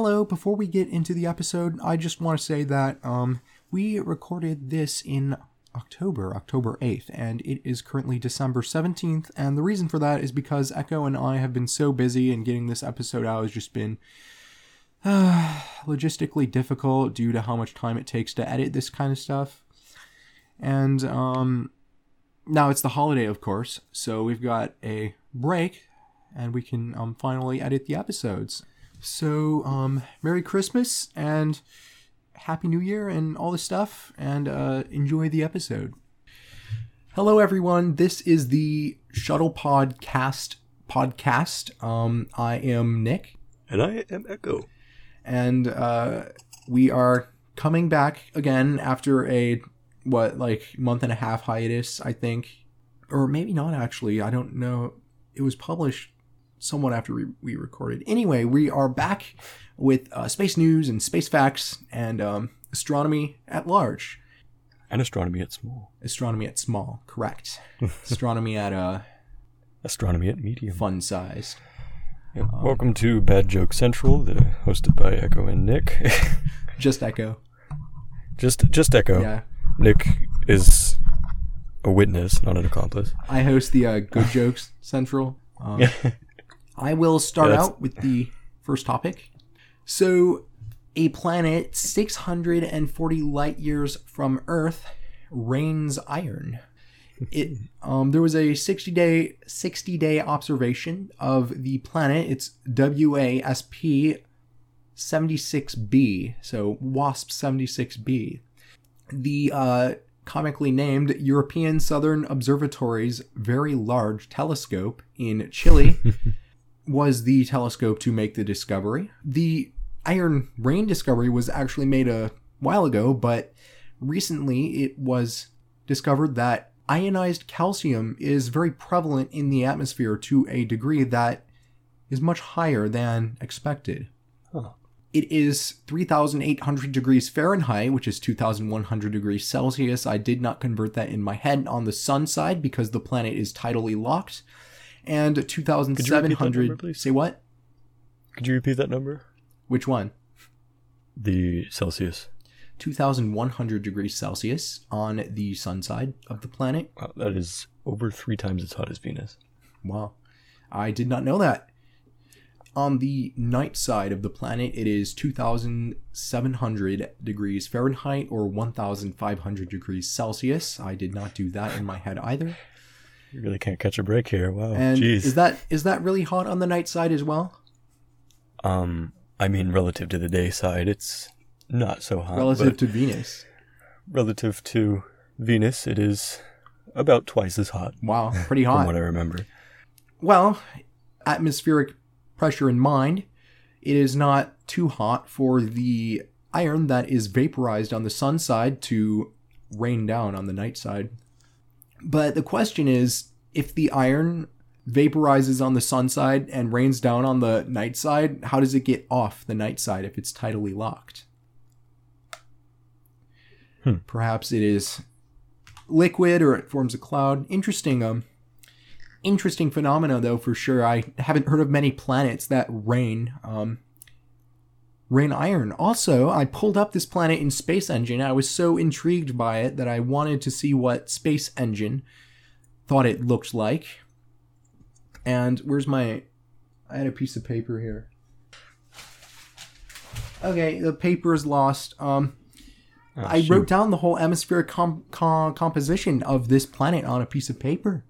Hello, before we get into the episode, I just want to say that um, we recorded this in October, October 8th, and it is currently December 17th. And the reason for that is because Echo and I have been so busy, and getting this episode out has just been uh, logistically difficult due to how much time it takes to edit this kind of stuff. And um, now it's the holiday, of course, so we've got a break, and we can um, finally edit the episodes. So, um, Merry Christmas and Happy New Year and all this stuff, and uh, enjoy the episode. Hello, everyone. This is the Shuttle Podcast podcast. Um, I am Nick, And I am Echo. and uh, we are coming back again after a what like month and a half hiatus, I think, or maybe not actually. I don't know. It was published somewhat after we, we recorded. Anyway, we are back with uh, space news and space facts and um, astronomy at large. And astronomy at small. Astronomy at small, correct. astronomy at uh, Astronomy at medium. fun sized. Yeah. Welcome to Bad Joke Central, the, hosted by Echo and Nick. Just echo. just just Echo. Yeah. Nick is a witness, not an accomplice. I host the uh, Good Jokes Central. Um, I will start Yeah, out with the first topic. So, a planet 640 light years from Earth rains iron. It um, there was a 60 day 60 day observation of the planet. It's WASP 76b, so WASP 76b. The uh, comically named European Southern Observatory's Very Large Telescope in Chile was the telescope to make the discovery. The iron rain discovery was actually made a while ago, but recently it was discovered that ionized calcium is very prevalent in the atmosphere to a degree that is much higher than expected. Huh. It is 3,800 degrees Fahrenheit, which is 2,100 degrees Celsius. I did not convert that in my head on the sun side because the planet is tidally locked. And 2,700. please? Say what? Could you repeat that number? Which one? The Celsius. 2,100 degrees Celsius on the sun side of the planet. Wow, that is over three times as hot as Venus. Wow. I did not know that. On the night side of the planet, it is 2,700 degrees Fahrenheit or 1,500 degrees Celsius. I did not do that in my head either. You really can't catch a break here. Wow. And Jeez. is that is that really hot on the night side as well? um, I mean, relative to the day side, it's not so hot. Relative to Venus. relative to Venus, it is about twice as hot, Wow, pretty hot. from what I remember. Well, atmospheric pressure in mind, it is not too hot for the iron that is vaporized on the sun side to rain down on the night side. But the question is if the iron vaporizes on the sun side and rains down on the night side, how does it get off the night side if it's tidally locked? Hmm. Perhaps it is liquid or it forms a cloud. Interesting um interesting phenomena though for sure i haven't heard of many planets that rain um rain iron also i pulled up this planet in space engine i was so intrigued by it that i wanted to see what space engine thought it looked like and where's my i had a piece of paper here okay the paper is lost um Oh, I shoot. wrote down the whole atmospheric com- com- composition of this planet on a piece of paper.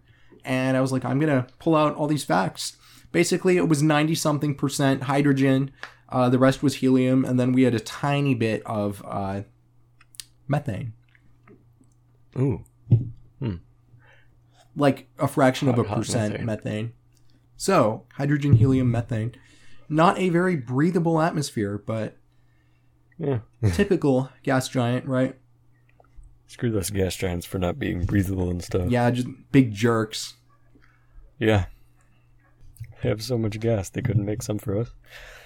And I was like, I'm going to pull out all these facts. Basically, it was 90 something percent hydrogen. Uh, the rest was helium. And then we had a tiny bit of uh, methane. Ooh. Like a fraction of a percent methane. methane. So, hydrogen, helium, methane. Not a very breathable atmosphere, but Yeah. typical gas giant, right? Screw those gas giants for not being breathable and stuff. Yeah, just big jerks. Yeah. They have so much gas they couldn't make some for us.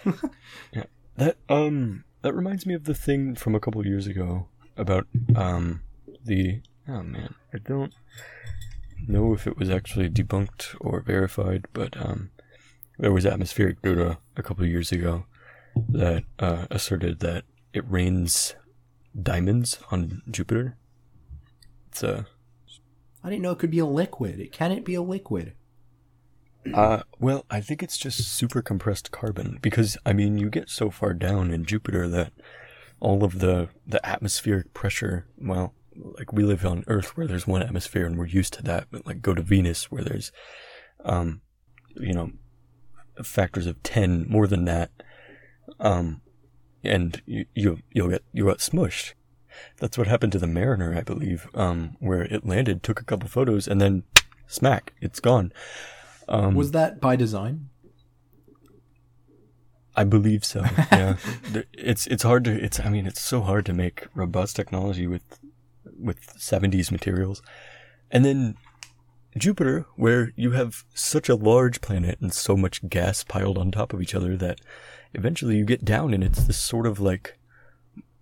yeah. That um that reminds me of the thing from a couple years ago about um the oh man, I don't know if it was actually debunked or verified, but um there was atmospheric data a couple years ago that uh, asserted that it rains diamonds on Jupiter. It's a I didn't know it could be a liquid. It can it be a liquid? Uh, well, I think it's just super compressed carbon because I mean, you get so far down in Jupiter that all of the the atmospheric pressure. Well, like we live on Earth where there's one atmosphere and we're used to that, but like go to Venus where there's, um, you know, factors of ten more than that, um, and you you you'll get you get smushed. That's what happened to the Mariner, I believe, um, where it landed, took a couple photos, and then smack, it's gone. Um, Was that by design? I believe so. Yeah, it's it's hard to it's I mean it's so hard to make robust technology with with 70s materials, and then Jupiter, where you have such a large planet and so much gas piled on top of each other that eventually you get down and it's this sort of like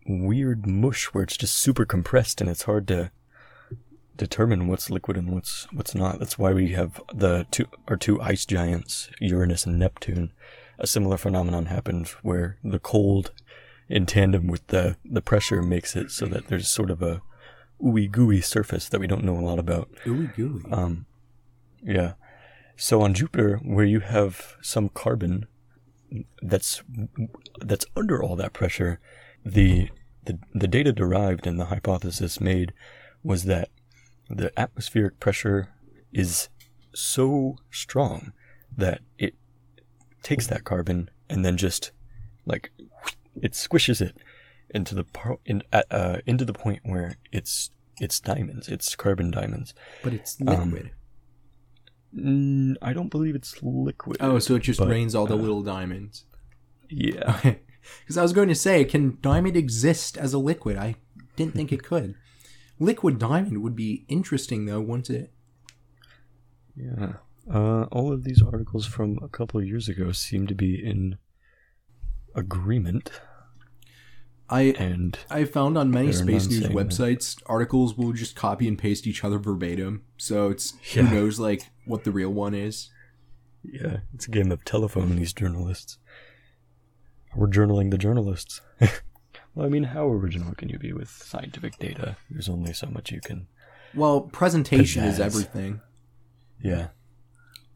weird mush where it's just super compressed and it's hard to determine what's liquid and what's what's not. That's why we have the two our two ice giants, Uranus and Neptune. A similar phenomenon happened where the cold in tandem with the, the pressure makes it so that there's sort of a ooey gooey surface that we don't know a lot about. Ooey gooey. Um, yeah. So on Jupiter, where you have some carbon that's that's under all that pressure, the the the data derived and the hypothesis made was that the atmospheric pressure is so strong that it takes that carbon and then just like it squishes it into the par- in, uh, into the point where it's it's diamonds, it's carbon diamonds. but it's um, liquid. Mm, I don't believe it's liquid. oh, so it just but, rains all the uh, little diamonds. Yeah. Because I was going to say, can diamond exist as a liquid? I didn't think it could. Liquid diamond would be interesting, though, wouldn't it? Yeah. Uh, all of these articles from a couple of years ago seem to be in agreement, I and I found on many space news non-saying that. websites articles will just copy and paste each other verbatim. So it's Yeah. who knows like what the real one is. yeah, it's a game of telephone. These journalists. We're journaling the journalists. well, I mean, how original can you be with scientific data? There's only so much you can. Well, presentation is everything. Yeah.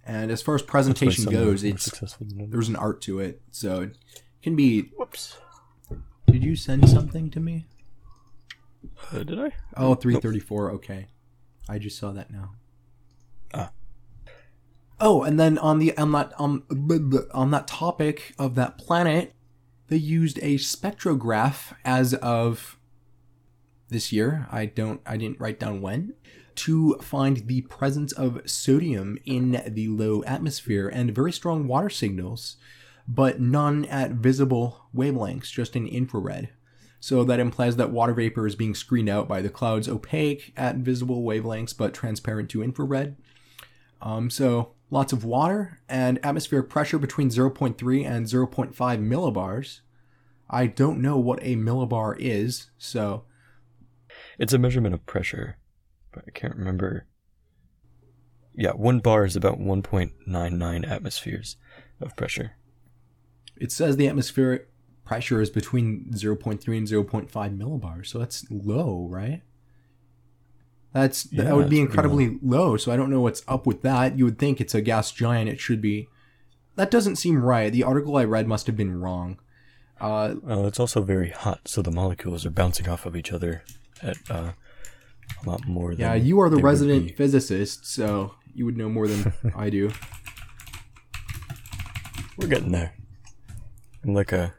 And as far as presentation goes, it's successful than others. there's an art to it. So it can be Whoops. Did you send something to me? Uh, did I? Oh, 334. Okay. I just saw that now. Ah. Oh, and then on the on that um on that topic of that planet, they used a spectrograph as of this year. I don't I didn't write down when to find the presence of sodium in the low atmosphere and very strong water signals, but none at visible wavelengths, just in infrared. So that implies that water vapor is being screened out by the clouds, opaque at visible wavelengths but transparent to infrared. Um, so lots of water and atmospheric pressure between 0.3 and 0.5 millibars. I don't know what a millibar is, so It's a measurement of pressure, but I can't remember. Yeah, one bar is about 1.99 atmospheres of pressure. it says the atmospheric pressure is between 0.3 and 0.5 millibars, so that's low, right? That's Yeah, that would be incredibly low. So I don't know what's up with that. You would think it's a gas giant. It should be. That doesn't seem right. The article I read must have been wrong. Uh, Well, it's also very hot, so the molecules are bouncing off of each other at uh, a lot more than. yeah, you are the resident physicist, so you would know more than I do. We're getting there. I'm like a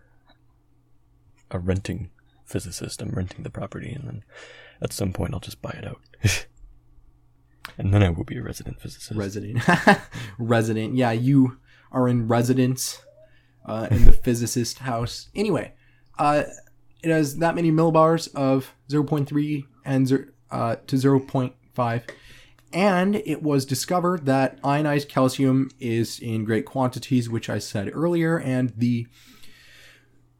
a renting physicist. I'm renting the property, and then at some point I'll just buy it out, and then I will be a resident physicist. Resident, resident. Yeah, you are in residence uh, in the physicist house. Anyway, uh, it has that many millibars of 0.3 and uh, to 0.5. And it was discovered that ionized calcium is in great quantities, which I said earlier. And the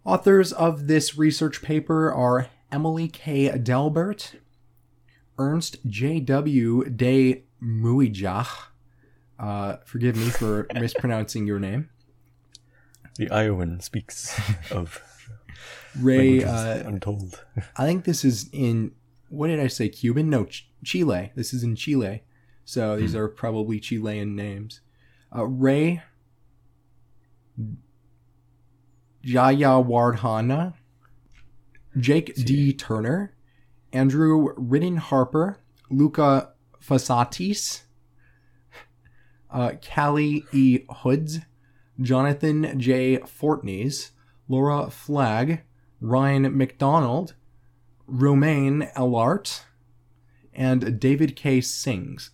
authors of this research paper are Emily K. Delbert, Ernst J.W. de Muijach. Uh, forgive me for mispronouncing your name. The Iowan speaks of Ray, uh, untold. I think this is in what did I say? Cuban? No, Ch- Chile. This is in Chile. So these are probably Chilean names. Uh, Ray Jayawardhana, Jake D. Turner, Andrew Ridden Harper, Luca Fasatis, uh, Callie E. Hoods, Jonathan J. Fortneys, Laura Flagg, Ryan MacDonald, Romaine Elart, and David K. Sings.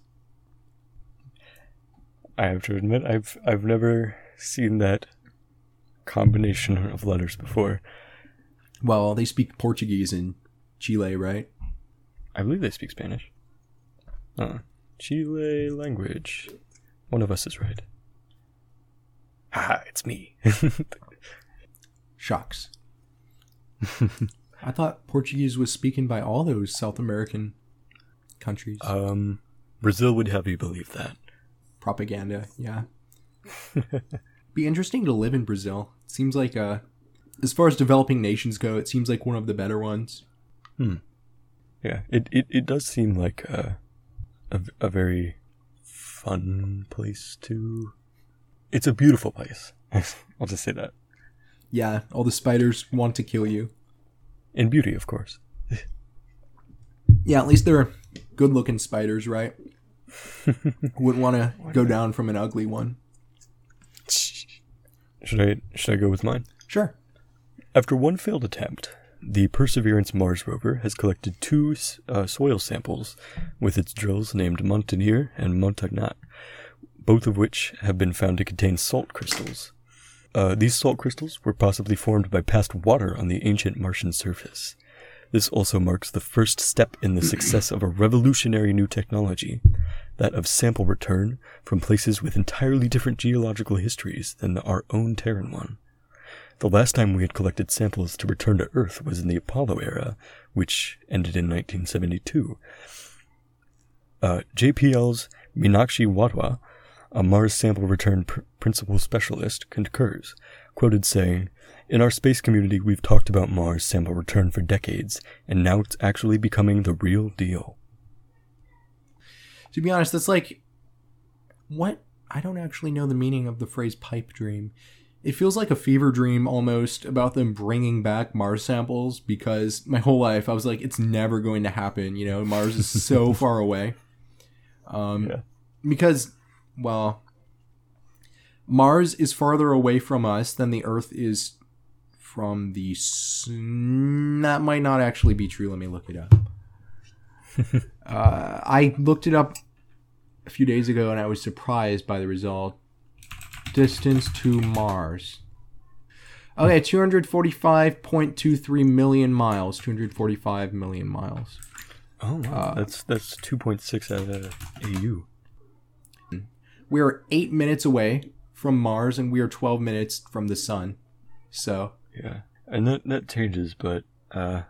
I have to admit, I've I've never seen that combination of letters before. Well, they speak Portuguese in Chile, right? I believe they speak Spanish. Uh, Chile language. One of us is right. Haha, it's me. Shocks. I thought Portuguese was spoken by all those South American countries. um, Brazil would have you believe that. Propaganda, yeah. Be interesting to live in Brazil. It seems like, uh, as far as developing nations go, it seems like one of the better ones. Hmm. Yeah, it, it, it does seem like a, a, a very fun place to. It's a beautiful place. I'll just say that. Yeah, all the spiders want to kill you. In beauty, of course. Yeah, at least they're good looking spiders, right? Wouldn't want to go down from an ugly one. Should I should I go with mine? Sure. After one failed attempt, the Perseverance Mars rover has collected two uh, soil samples with its drills named Montdenier and Montagnac, both of which have been found to contain salt crystals. Uh, these salt crystals were possibly formed by past water on the ancient Martian surface. This also marks the first step in the success of a revolutionary new technology, that of sample return from places with entirely different geological histories than our own Terran one. The last time we had collected samples to return to Earth was in the Apollo era, which ended in 1972. Uh, JPL's Meenakshi Wadhwa, a Mars sample return pr- principal specialist, concurs, quoted saying, In our space community, we've talked about Mars sample return for decades, and now it's actually becoming the real deal. To be honest, that's like what I don't actually know the meaning of the phrase pipe dream. It feels like a fever dream almost about them bringing back Mars samples because my whole life I was like, it's never going to happen. You know, Mars is so far away. Um, Yeah. Because, well, Mars is farther away from us than the Earth is from the sun. That might not actually be true. Let me look it up. uh, I looked it up a few days ago and I was surprised by the result. Distance to Mars. Okay, 245.23 million miles. 245 million miles. Oh, wow. that's that's 2.6 out of AU. We are eight minutes away from Mars and we are 12 minutes from the sun. So, Yeah, and that that changes, but uh,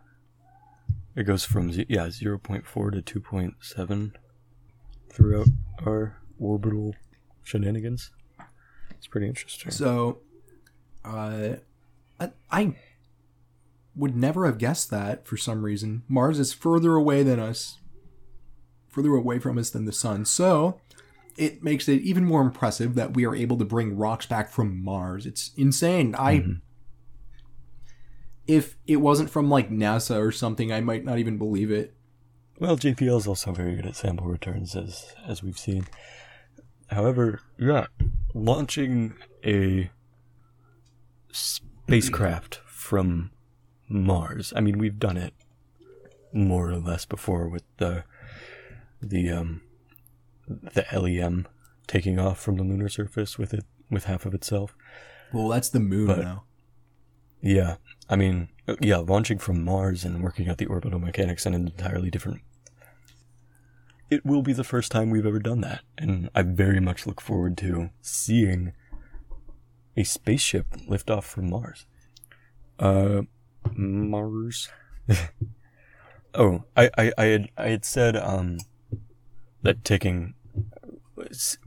it goes from yeah zero point four to two point seven throughout our orbital shenanigans. It's pretty interesting. so, uh, I, I would never have guessed that for some reason. Mars is further away than us, further away from us than the sun. So, it makes it even more impressive that we are able to bring rocks back from Mars. It's insane. I if it wasn't from like NASA or something, I might not even believe it. Well, JPL is also very good at sample returns, as as we've seen. However, yeah, launching a spacecraft from Mars. I mean, we've done it more or less before with the the um the LEM taking off from the lunar surface with it with half of itself. Well, that's the moon But- now. Yeah, I mean, yeah, launching from Mars and working out the orbital mechanics in an entirely different. It will be the first time we've ever done that, and I very much look forward to seeing a spaceship lift off from Mars. Uh, Mars. oh, I, I, I had, I had said um that taking s-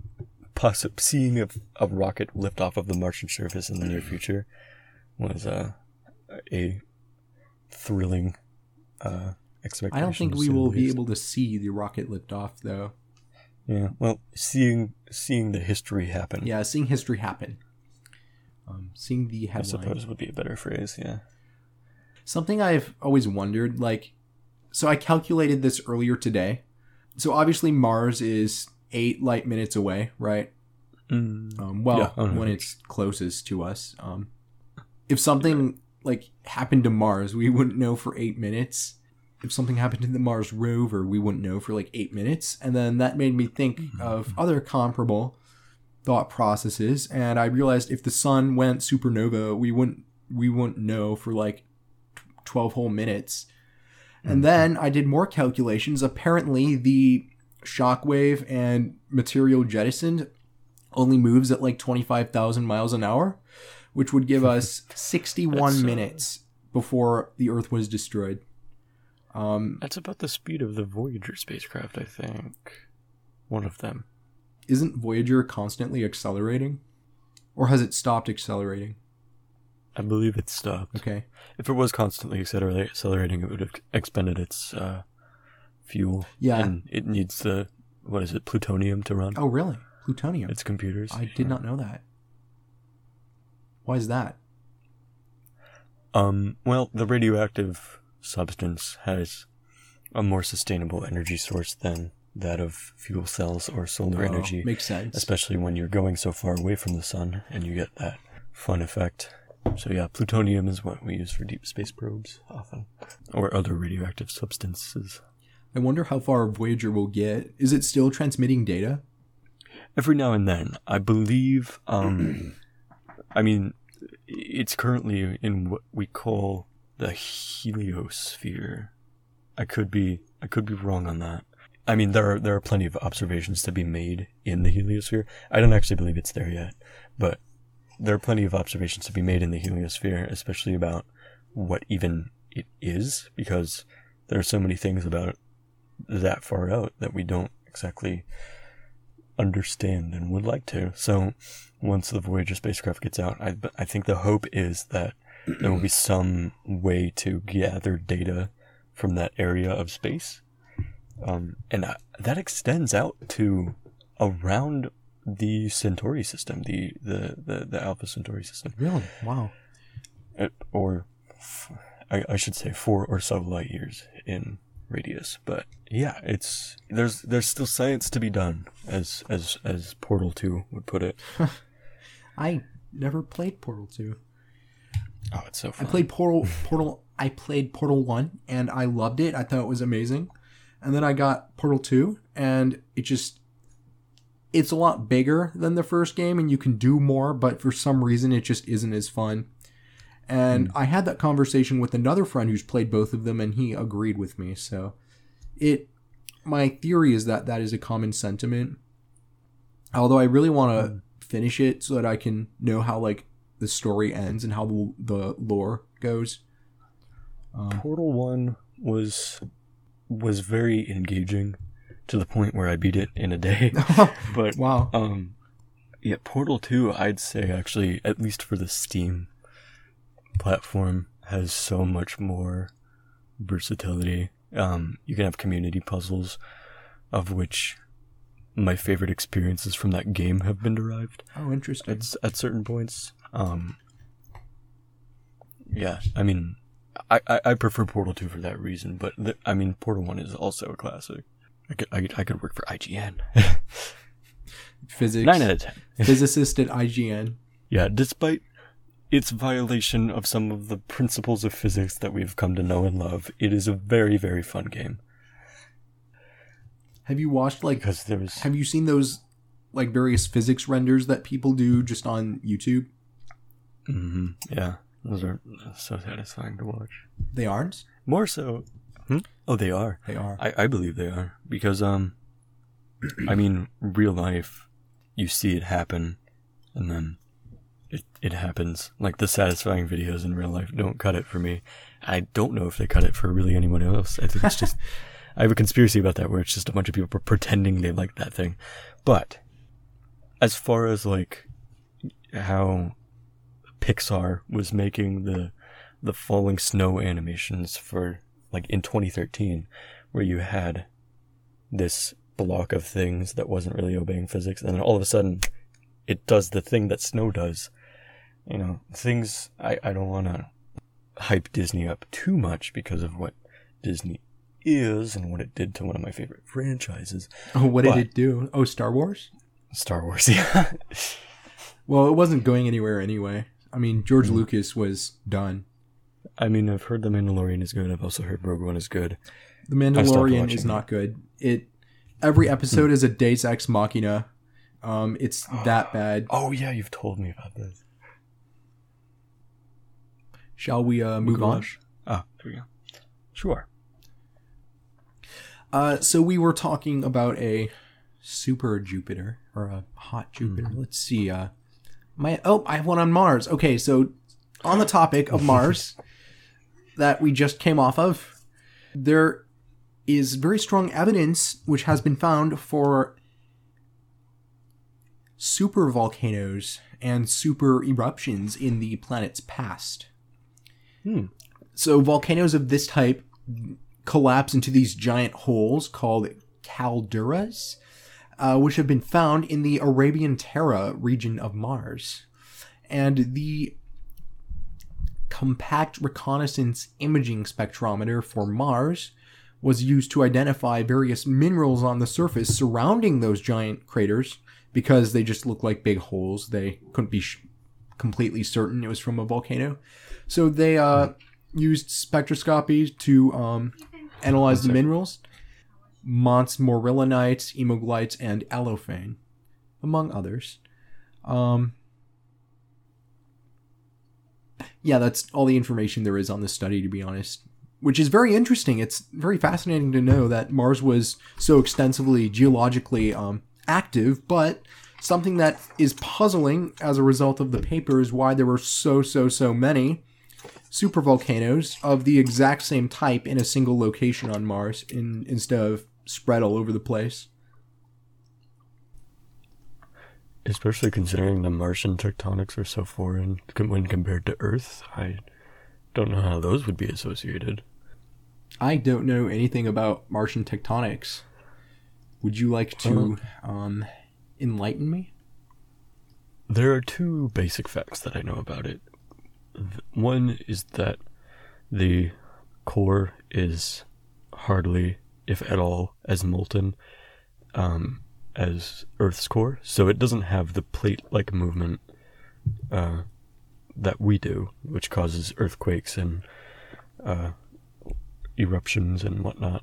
seeing a, a rocket lift off of the Martian surface in the near future was uh, a thrilling uh, expectation. I don't think we will be able to see the rocket lift off, though. Yeah, well, seeing seeing the history happen, Yeah, seeing history happen. Um, seeing the headline. I suppose would be a better phrase. Yeah. Something I've always wondered, like, so I calculated this earlier today. So obviously Mars is eight light minutes away, right? Mm. Um, well, Yeah, when it's closest to us. Um, if something like happened to Mars, we wouldn't know for eight minutes. If something happened to the Mars rover, we wouldn't know for like eight minutes. And then that made me think of other comparable thought processes. And I realized if the sun went supernova, we wouldn't we wouldn't know for like twelve whole minutes. And then I did more calculations. Apparently, the shockwave and material jettisoned only moves at like 25,000 miles an hour, which would give us 61 That's, uh, minutes before the Earth was destroyed. Um, That's about the speed of the Voyager spacecraft, I think. One of them. isn't Voyager constantly accelerating? Or has it stopped accelerating? I believe it stopped. Okay. If it was constantly accelerating, it would have expended its uh, fuel. Yeah. And it needs the, what is it, plutonium to run Oh, really? Plutonium. its computers. I did not know that. Why is that? Um, well, the radioactive substance has a more sustainable energy source than that of fuel cells or solar Oh, energy. Makes sense. especially when you're going so far away from the sun and you get that fun effect. So yeah, plutonium is what we use for deep space probes often, or other radioactive substances. I wonder how far Voyager will get. Is it still transmitting data? Every now and then, I believe. Um, I mean, it's currently in what we call the heliosphere. I could be I could be wrong on that. I mean, there are there are plenty of observations to be made in the heliosphere. I don't actually believe it's there yet, but there are plenty of observations to be made in the heliosphere, especially about what even it is, because there are so many things about that far out that we don't exactly understand and would like to. So once the Voyager spacecraft gets out, I, I think the hope is that there will be some way to gather data from that area of space. Um, and that, that extends out to around the Centauri system, the, the, the, the Alpha Centauri system Really? Wow. uh, or f- I, I should say four or so light years in radius. But yeah, it's there's there's still science to be done, as as as Portal Two would put it. I never played Portal 2. Oh, it's so I played Portal Portal I played Portal 1 and I loved it. I thought it was amazing. And then I got Portal 2 and it just it's a lot bigger than the first game and you can do more, but for some reason it just isn't as fun. And I had that conversation with another friend who's played both of them and he agreed with me. So it my theory is that that is a common sentiment. Although I really want to finish it so that I can know how like the story ends and how the, the lore goes. Um, Portal One was was very engaging to the point where I beat it in a day. but wow. um, yeah, Portal Two, I'd say actually, at least for the Steam platform, has so much more versatility. Um, you can have community puzzles, of which my favorite experiences from that game have been derived Oh, interesting. at at certain points. Um, yeah, I mean, I, I, I prefer Portal Two for that reason, but the, I mean, Portal One is also a classic. I could I could, I could work for IGN. Physics. Nine out of ten. Physicist at IGN. Yeah, despite its violation of some of the principles of physics that we've come to know and love, it is a very very fun game Have you watched like? because there was Have you seen those like various physics renders that people do just on YouTube? hmm yeah those are so satisfying to watch. They aren't. More so, hmm? oh they are. They are. I, I believe they are because um I mean real life you see it happen and then it, it happens like the satisfying videos in real life don't cut it for me I don't know if they cut it for really anyone else I think it's just I have a conspiracy about that where it's just a bunch of people pretending they like that thing but as far as like how Pixar was making the the falling snow animations for like in 2013 where you had this block of things that wasn't really obeying physics and then all of a sudden it does the thing that snow does you know things i, I don't want to hype disney up too much because of what disney is and what it did to one of my favorite franchises Oh, what But- did it do? Oh, Star Wars? star wars yeah Well, it wasn't going anywhere anyway. I mean, George Hmm. Lucas was done. I mean i've heard the mandalorian is good i've also heard rogue one is good The Mandalorian is not good. It every episode is a Deus Ex Machina. Um, it's that bad. oh yeah you've told me about this Shall we uh, move on? Ah there we go sure Uh, so we were talking about a super Jupiter or a hot Jupiter. Let's see. Uh, my oh, I have one on Mars. Okay, so on the topic of Mars that we just came off of, there is very strong evidence which has been found for super volcanoes and super eruptions in the planet's past. Hmm. So volcanoes of this type collapse into these giant holes called calderas, uh, which have been found in the Arabian Terra region of Mars. And the compact reconnaissance imaging spectrometer for Mars was used to identify various minerals on the surface surrounding those giant craters because they just look like big holes. They couldn't be sh- completely certain it was from a volcano. So they uh, used spectroscopy to um, analyze the minerals montmorillonite, and allophane, among others. Um, yeah, that's all the information there is on this study, to be honest. Which is very interesting. It's very fascinating to know that Mars was so extensively geologically um, active, but something that is puzzling as a result of the paper is why there were so, so, so many supervolcanoes of the exact same type in a single location on Mars in, instead of spread all over the place. Especially considering the Martian tectonics are so foreign when compared to Earth, I don't know how those would be associated. I don't know anything about Martian tectonics. Would you like to um, enlighten me? There are two basic facts that I know about it. One is that the core is hardly, if at all, as molten um, as Earth's core, so it doesn't have the plate-like movement uh, that we do, which causes earthquakes and uh, eruptions and whatnot.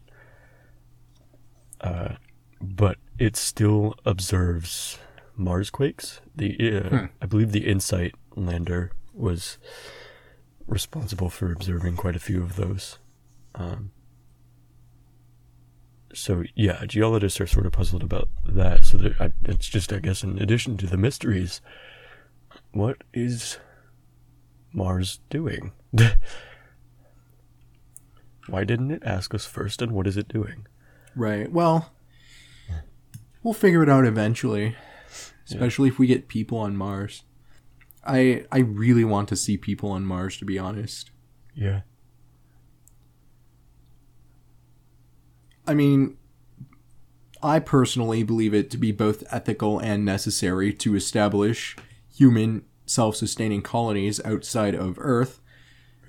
Uh, but it still observes Mars quakes. The uh, Hmm. I believe the InSight lander was responsible for observing quite a few of those. Um, so yeah, geologists are sort of puzzled about that. So there, I, it's just, I guess, in addition to the mysteries, what is Mars doing? Why didn't it ask us first, and what is it doing? Right. Well, we'll figure it out eventually, especially if we get people on Mars. I I really want to see people on Mars, to be honest. Yeah. I mean, I personally believe it to be both ethical and necessary to establish human self sustaining colonies outside of Earth.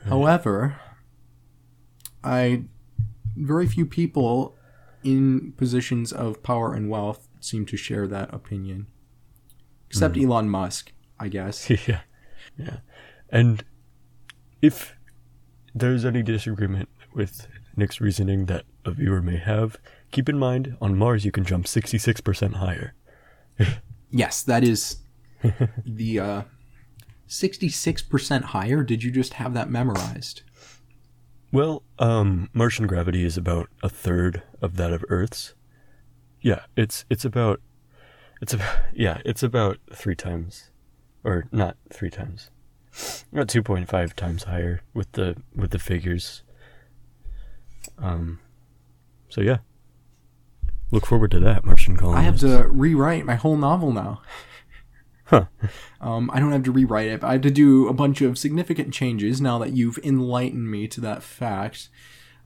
However, I very few people in positions of power and wealth seem to share that opinion. Except hmm. Elon Musk, I guess. yeah. Yeah. And if there's any disagreement with Nick's reasoning that a viewer may have, keep in mind on Mars you can jump 66% higher. Yes, that is the uh, 66% higher. Did you just have that memorized? Well, um, Martian gravity is about a third of that of Earth's. Yeah, it's it's about it's about yeah, it's about three times, or not three times, about two point five times higher with the with the figures. Um, so yeah, look forward to that Martian colonies. I have to rewrite my whole novel now. Huh. Um, I don't have to rewrite it, but I have to do a bunch of significant changes now that you've enlightened me to that fact.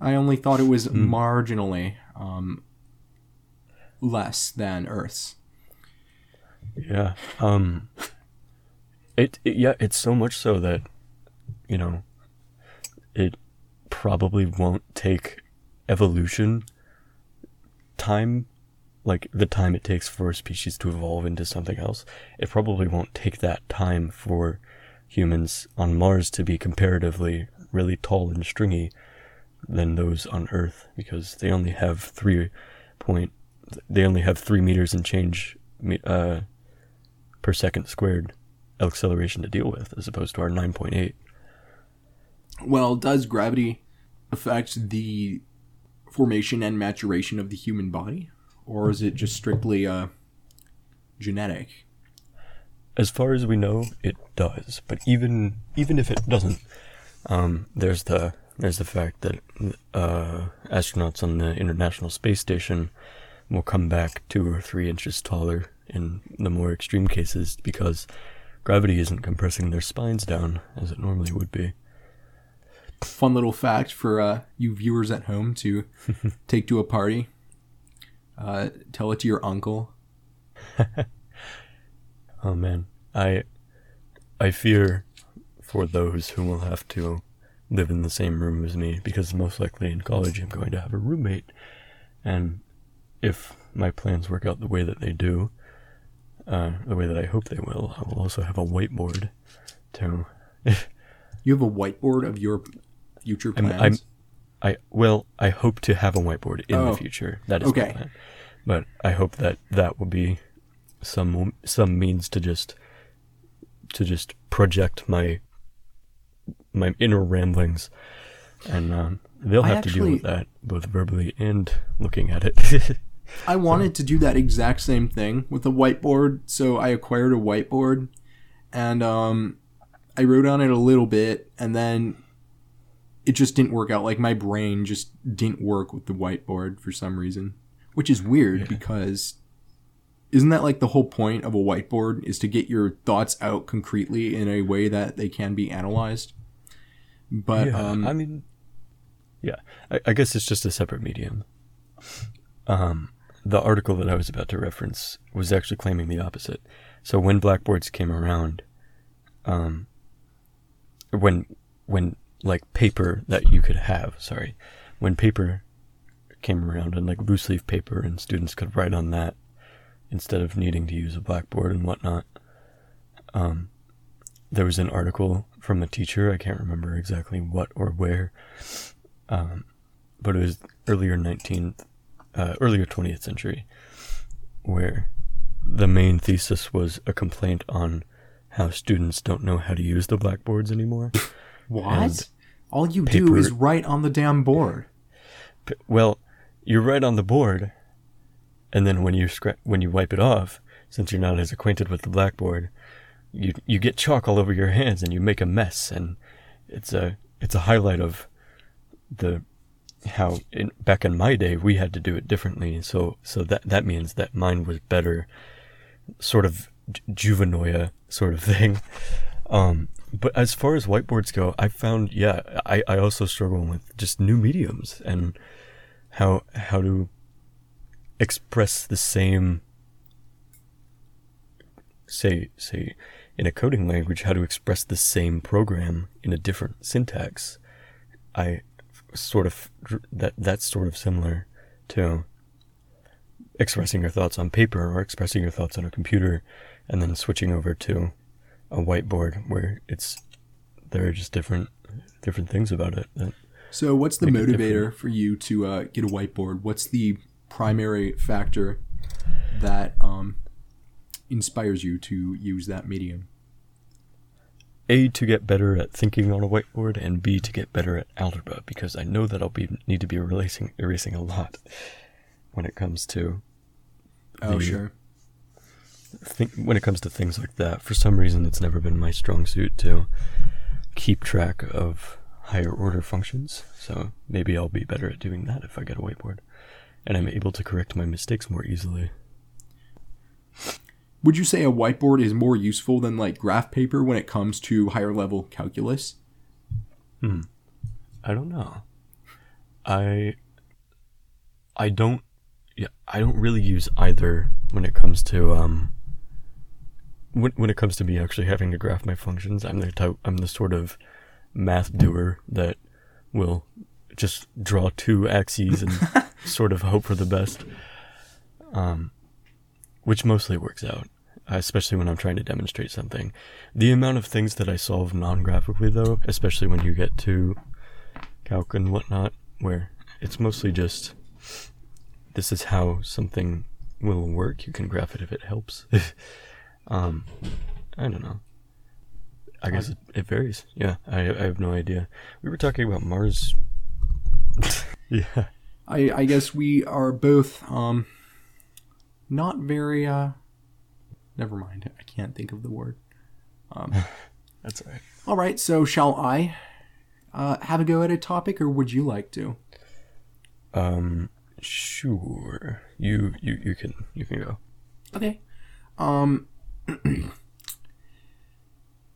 I only thought it was marginally um, less than Earth's. Yeah. Um it, it yeah, it's so much so that you know it probably won't take evolution time like the time it takes for a species to evolve into something else. It probably won't take that time for humans on Mars to be comparatively really tall and stringy than those on Earth because they only have three point they only have three meters and change uh, per second squared acceleration to deal with, as opposed to our 9.8. Well, does gravity affect the formation and maturation of the human body? Or is it just strictly uh, genetic? As far as we know, it does. But even even if it doesn't, um, there's the there's the fact that uh, astronauts on the International Space Station will come back two or three inches taller in the more extreme cases because gravity isn't compressing their spines down as it normally would be. Fun little fact for uh, you viewers at home to take to a party. Uh, tell it to your uncle. Oh man, I I fear for those who will have to live in the same room as me because most likely in college I'm going to have a roommate, and if my plans work out the way that they do, uh, the way that I hope they will, I will also have a whiteboard to. You have a whiteboard of your future I'm. I'm I well, I hope to have a whiteboard in Oh, the future. That is okay. plan. But I hope that that will be some some means to just to just project my my inner ramblings, and um, they'll have to deal with that both verbally and looking at it. I wanted to do that exact same thing with a whiteboard, so I acquired a whiteboard and um, I wrote on it a little bit, and then it just didn't work out. Like my brain just didn't work with the whiteboard for some reason, which is weird Yeah. because isn't that like the whole point of a whiteboard is to get your thoughts out concretely in a way that they can be analyzed? But yeah, um, I mean, yeah, I, I guess it's just a separate medium. Um, the article that I was about to reference was actually claiming the opposite. So when blackboards came around, um, when when like paper that you could have, sorry, when paper came around and like loose leaf paper and students could write on that instead of needing to use a blackboard and whatnot. Um, there was an article from a teacher. I can't remember exactly what or where, um, but it was earlier 19th, uh, earlier 20th century, where the main thesis was a complaint on how students don't know how to use the blackboards anymore. what? and All you do is write on the damn board. Well, you write on the board, and then when you scra- when you wipe it off, since you're not as acquainted with the blackboard, you you get chalk all over your hands and you make a mess, and it's a it's a highlight of the how in, back in my day we had to do it differently. So so that that means that mine was better, sort of ju- juvenoia sort of thing. Um, but as far as whiteboards go, I found yeah, I, I also struggle with just new mediums and how how to express the same say say in a coding language how to express the same program in a different syntax. I sort of that that's sort of similar to expressing your thoughts on paper or expressing your thoughts on a computer and then switching over to a whiteboard where it's there are just different different things about it So, what's the motivator for you to uh, get a whiteboard? What's the primary factor that um, inspires you to use that medium? A to get better at thinking on a whiteboard and B to get better at algebra because I know that I'll be need to be erasing erasing a lot when it comes to Oh, sure. Think when it comes to things like that. For some reason it's never been my strong suit to keep track of higher order functions. So maybe I'll be better at doing that if I get a whiteboard and I'm able to correct my mistakes more easily. would you say a whiteboard is more useful than like graph paper when it comes to higher level calculus? Hmm. I don't know. I I don't yeah, I don't really use either when it comes to um when when it comes to me actually having to graph my functions. I'm the type I'm the sort of math doer that will just draw two axes and sort of hope for the best. Um which mostly works out, especially when I'm trying to demonstrate something. The amount of things that I solve non-graphically though, especially when you get to calc and whatnot, where it's mostly just this is how something will work. You can graph it if it helps. um, I don't know. I guess it, it varies. Yeah, I, I have no idea. We were talking about Mars. yeah. I I guess we are both um not very uh never mind. I can't think of the word. Um That's all right. all right, so shall I uh have a go at a topic or would you like to? Um, sure. You you you can you can go. Okay. Um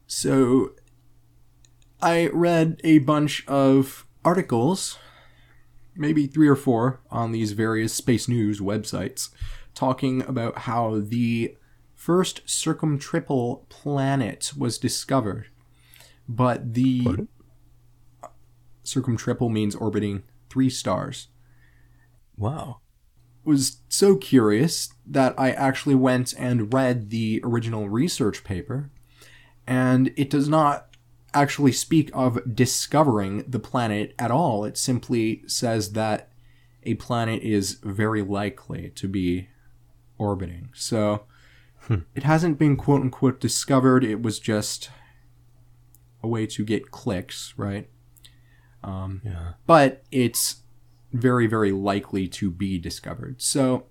so I read a bunch of articles, maybe 3 or 4 on these various space news websites talking about how the first circumtriple planet was discovered. But the Pardon? circumtriple means orbiting 3 stars. Wow. Was so curious that I actually went and read the original research paper, and it does not actually speak of discovering the planet at all. It simply says that a planet is very likely to be orbiting. So it hasn't been quote unquote discovered, it was just a way to get clicks, right? Um, Yeah. but it's very, very likely to be discovered. So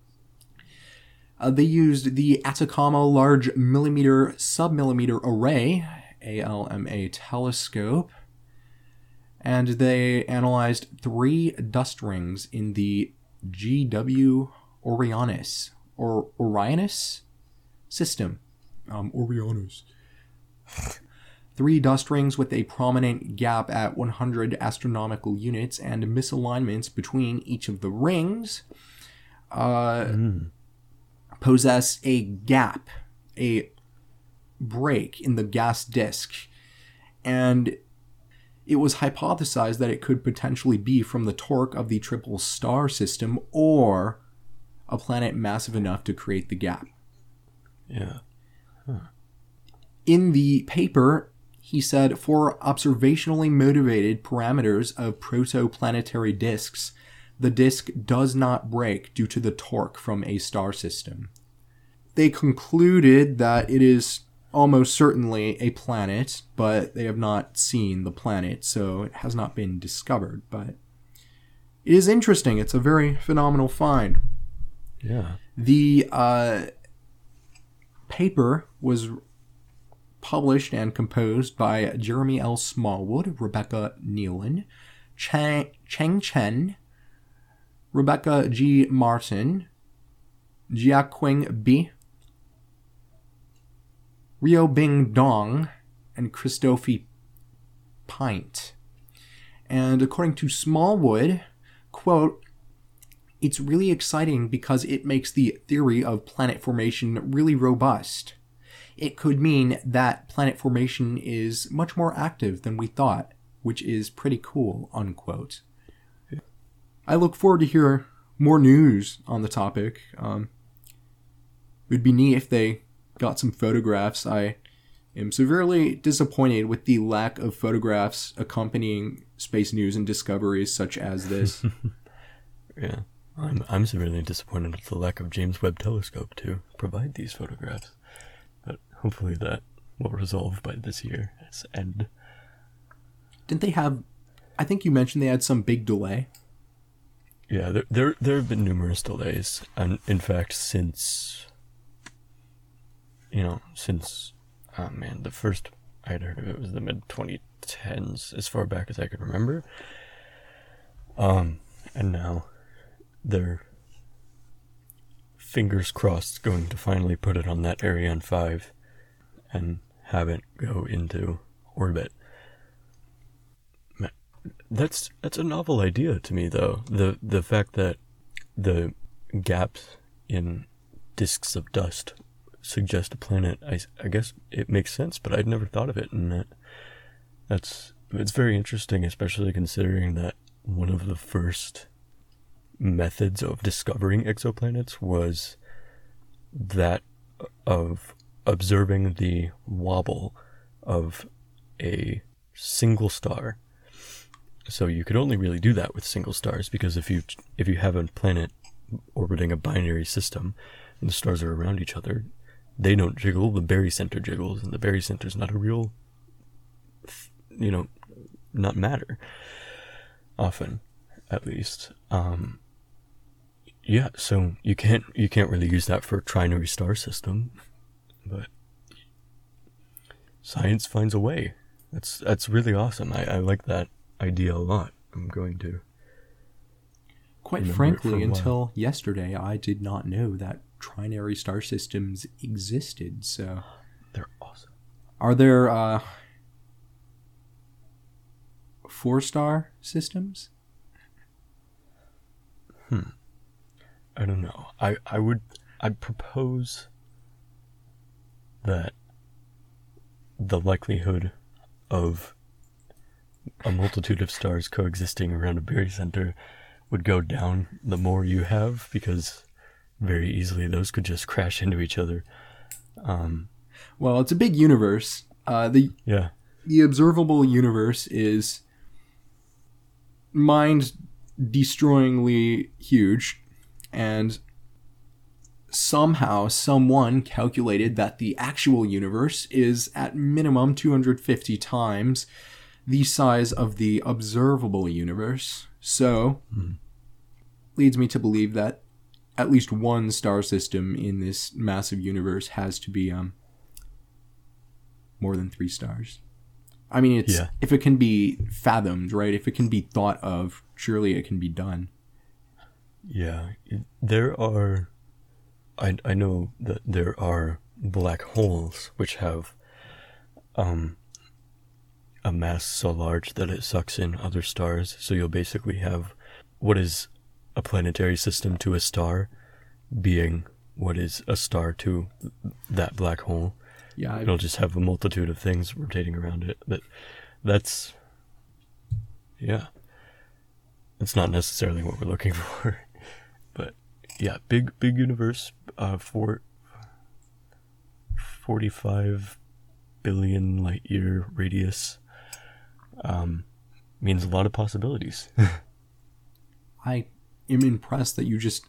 uh, they used the Atacama Large Millimeter Submillimeter Array, ALMA telescope, and they analyzed three dust rings in the GW Orionis or Orionis system. Um, Orionis three dust rings with a prominent gap at 100 astronomical units and misalignments between each of the rings uh, Mm. possess a gap, a break in the gas disk, and it was hypothesized that it could potentially be from the torque of the triple star system or a planet massive enough to create the gap. Yeah. in the paper, he said for observationally motivated parameters of protoplanetary disks, the disk does not break due to the torque from a star system. They concluded that it is almost certainly a planet, but they have not seen the planet, so it has not been discovered. But it is interesting. It's a very phenomenal find. Yeah. The uh, paper was published and composed by Jeremy L. Smallwood, Rebecca Nealon, Cheng Chen, Rebecca G. Martin, Jiaqing Bi., Rio Bing Dong, and Christophe Pinte. And according to Smallwood, quote, it's really exciting because it makes the theory of planet formation really robust. It could mean that planet formation is much more active than we thought, which is pretty cool, unquote. I look forward to hear more news on the topic. Um, it would be neat if they got some photographs. I am severely disappointed with the lack of photographs accompanying space news and discoveries such as this. Yeah. I'm I'm severely disappointed with the lack of James Webb Telescope to provide these photographs. Hopefully that will resolve by this year's end. Didn't they have? I think you mentioned they had some big delay. Yeah, there there there have been numerous delays, and in fact, since you know, since oh man, the first I had heard of it was the mid 2010s, as far back as I can remember. Um, and now they're fingers crossed, going to finally put it on that Ariane 5 and have it go into orbit. That's that's a novel idea to me, though. The the fact that the gaps in disks of dust suggest a planet, I, I guess it makes sense, but I'd never thought of it, and that that's it's very interesting, especially considering that one of the first methods of discovering exoplanets was that of observing the wobble of a single star. So you could only really do that with single stars because if you if you have a planet orbiting a binary system and the stars are around each other, they don't jiggle, the barycenter jiggles, and the barycenter is not a real you know, not matter often at least. Um yeah, so you can't you can't really use that for a trinary star system, but science finds a way. That's that's really awesome. I, I like that idea a lot. I'm going to. Quite frankly, until yesterday, I did not know that trinary star systems existed. So they're awesome. Are there uh, four star systems? Hmm. I don't know. I, I would I propose that the likelihood of a multitude of stars coexisting around a barycenter would go down the more you have because very easily those could just crash into each other. Um, well, it's a big universe. Uh, the yeah the observable universe is mind destroyingly huge and somehow someone calculated that the actual universe is at minimum 250 times the size of the observable universe. So, mm. leads me to believe that at least one star system in this massive universe has to be um more than 3 stars. I mean, it's yeah. if it can be fathomed, right? If it can be thought of, surely it can be done. Yeah, there are. I I know that there are black holes which have um a mass so large that it sucks in other stars. So you'll basically have what is a planetary system to a star being what is a star to that black hole. Yeah, I've... it'll just have a multitude of things rotating around it. But that's yeah, it's not necessarily what we're looking for yeah, big big universe. Uh, for forty five billion light year radius. Um, means a lot of possibilities. I am impressed that you just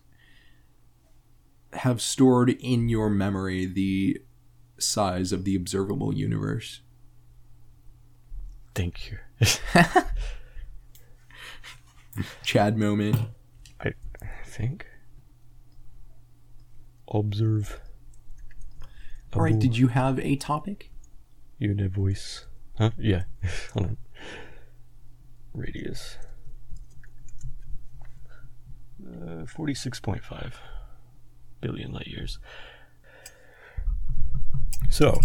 have stored in your memory the size of the observable universe. Thank you. Chad moment. I think observe. All right. Did you have a topic? You a voice. Huh? Yeah. Hold on. Radius. Uh, 46.5 billion light years. So,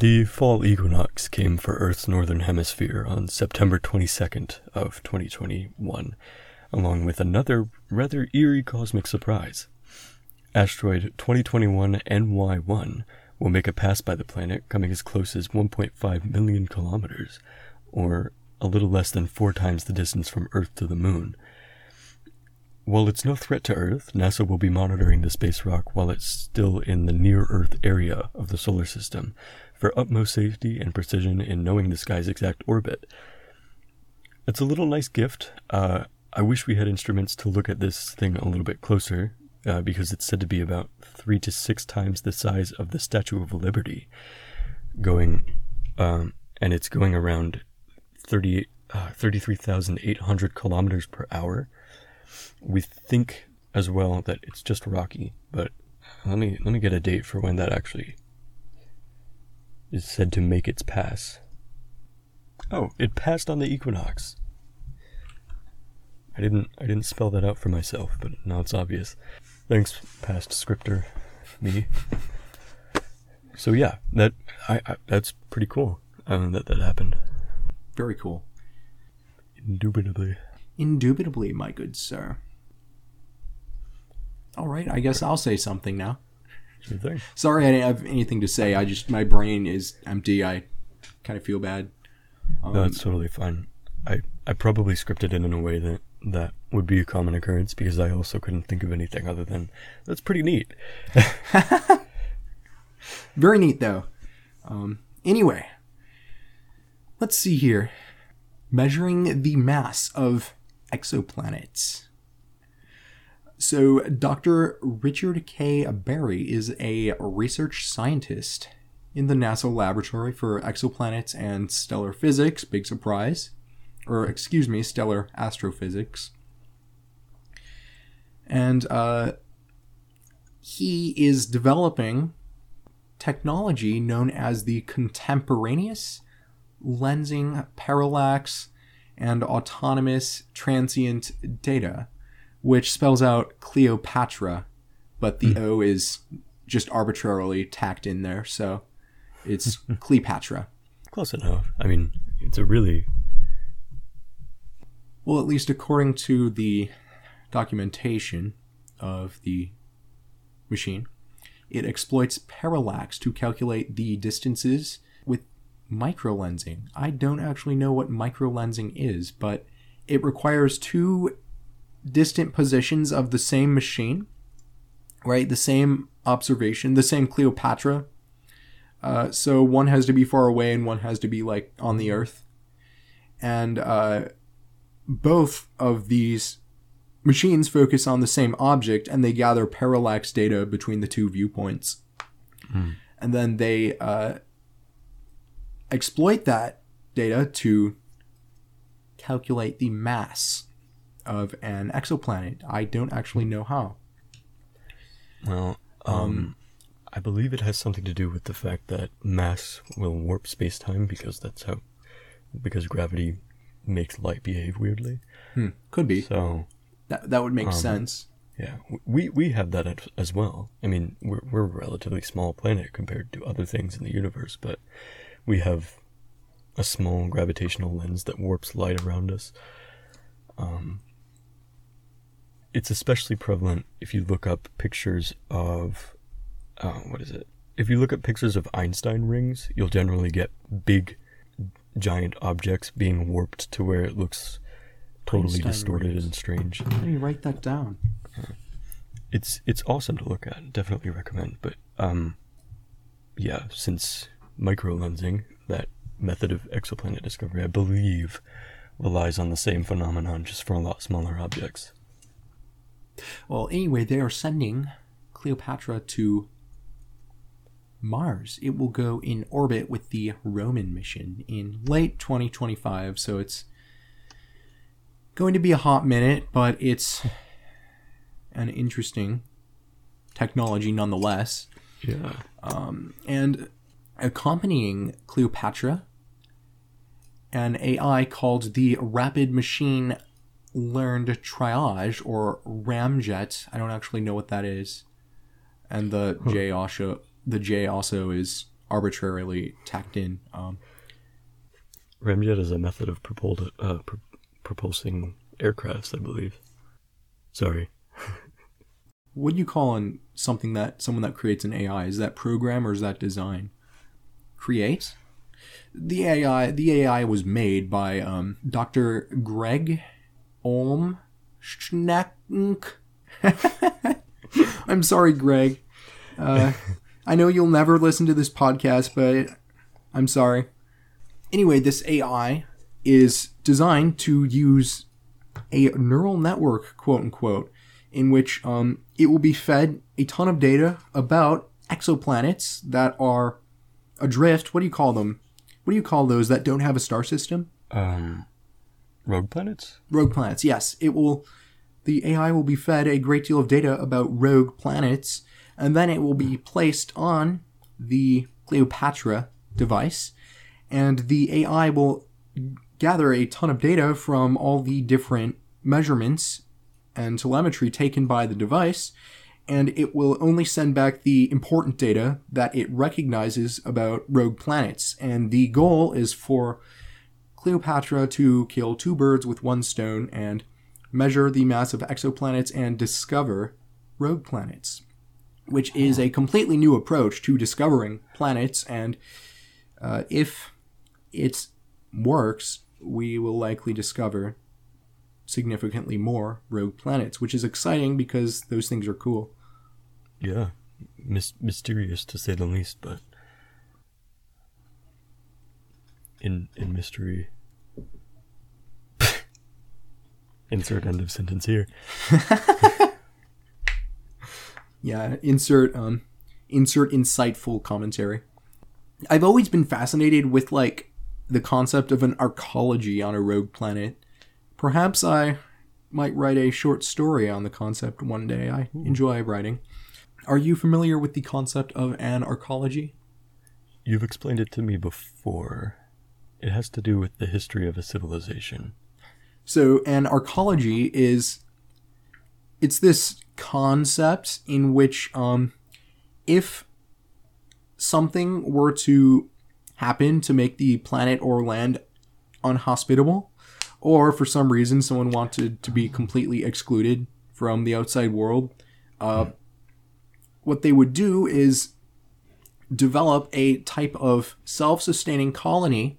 the fall equinox came for Earth's northern hemisphere on September 22nd of 2021, along with another rather eerie cosmic surprise. Asteroid 2021 NY1 will make a pass by the planet, coming as close as 1.5 million kilometers, or a little less than four times the distance from Earth to the Moon. While it's no threat to Earth, NASA will be monitoring the space rock while it's still in the near Earth area of the solar system for utmost safety and precision in knowing the sky's exact orbit. It's a little nice gift. Uh, I wish we had instruments to look at this thing a little bit closer uh, because it's said to be about three to six times the size of the Statue of Liberty, going, um, and it's going around 30, uh, 33,800 kilometers per hour. We think as well that it's just rocky, but let me let me get a date for when that actually is said to make its pass. Oh, it passed on the equinox. I didn't I didn't spell that out for myself, but now it's obvious. Thanks, past scripter, me. So yeah, that I, I that's pretty cool. Um, that that happened. Very cool. Indubitably. Indubitably, my good sir. All right, I guess I'll say something now. Sure thing. Sorry, I didn't have anything to say. I just my brain is empty. I kind of feel bad. Um, No, it's totally fine. I I probably scripted it in a way that that would be a common occurrence because I also couldn't think of anything other than that's pretty neat. Very neat, though. Um, anyway, let's see here. Measuring the mass of exoplanets. So, Dr. Richard K. Barry is a research scientist in the NASA Laboratory for Exoplanets and Stellar Physics. Big surprise. Or, excuse me, Stellar Astrophysics. And uh, he is developing technology known as the contemporaneous lensing parallax and autonomous transient data, which spells out Cleopatra, but the O is just arbitrarily tacked in there, so it's Cleopatra. Close enough. I mean, it's a really Well, at least according to the documentation of the machine, it exploits parallax to calculate the distances with microlensing. I don't actually know what microlensing is, but it requires two distant positions of the same machine, right? The same observation, the same Cleopatra. Uh, so one has to be far away and one has to be like on the Earth. And uh, both of these machines focus on the same object and they gather parallax data between the two viewpoints. And then they uh, exploit that data to calculate the mass of an exoplanet. I don't actually know how. well. Um, I believe it has something to do with the fact that mass will warp space time because that's how because gravity makes light behave weirdly. Hmm. Could be. So That, that would make Um, sense. Yeah, we we have that as well. I mean, we're we're a relatively small planet compared to other things in the universe, but we have a small gravitational lens that warps light around us. Um, it's especially prevalent if you look up pictures of, uh, what is it? If you look at pictures of Einstein rings, you'll generally get big, giant objects being warped to where it looks totally Einstein distorted rings. and strange How do you write that down? it's it's awesome to look at. Definitely recommend. But um, yeah, since microlensing, that method of exoplanet discovery, I believe, relies on the same phenomenon, just for a lot smaller objects. Well, anyway, they are sending Cleopatra to Mars. It will go in orbit with the Roman mission in late 2025, so it's going to be a hot minute, but it's an interesting technology nonetheless. Yeah. Um, And accompanying Cleopatra, an AI called the Rapid Machine Learned Triage, or RAMJET. I don't actually know what that is. And the J also the J also is arbitrarily tacked in. Um, Ramjet is a method of propelled, uh, pr- propulsing aircrafts, I believe. Sorry. what do you call on something that someone that creates an AI? Is that program or is that design? Create. The AI the AI was made by um, Dr. Greg Olm Schnack. I'm sorry, Greg. Uh, I know you'll never listen to this podcast, but I'm sorry. Anyway, this AI is designed to use a neural network, quote unquote, in which um, it will be fed a ton of data about exoplanets that are adrift. What do you call them? What do you call those that don't have a star system? Um, rogue planets? Rogue planets. Yes, it will. The AI will be fed a great deal of data about rogue planets, and then it will be placed on the Cleopatra device, and the AI will gather a ton of data from all the different measurements and telemetry taken by the device, and it will only send back the important data that it recognizes about rogue planets. And the goal is for Cleopatra to kill two birds with one stone and measure the mass of exoplanets and discover rogue planets, which is a completely new approach to discovering planets. And uh, if it works, we will likely discover significantly more rogue planets, which is exciting because those things are cool. Yeah, Mis- mysterious to say the least, but in in mystery. Insert end of sentence here. yeah, insert um, insert insightful commentary. I've always been fascinated with like the concept of an arcology on a rogue planet. Perhaps I might write a short story on the concept one day. I enjoy writing. Are you familiar with the concept of an arcology? You've explained it to me before. It has to do with the history of a civilization. So, an arcology is it's this concept in which um, if something were to happen to make the planet or land unhospitable, or for some reason someone wanted to be completely excluded from the outside world, uh, what they would do is develop a type of self sustaining colony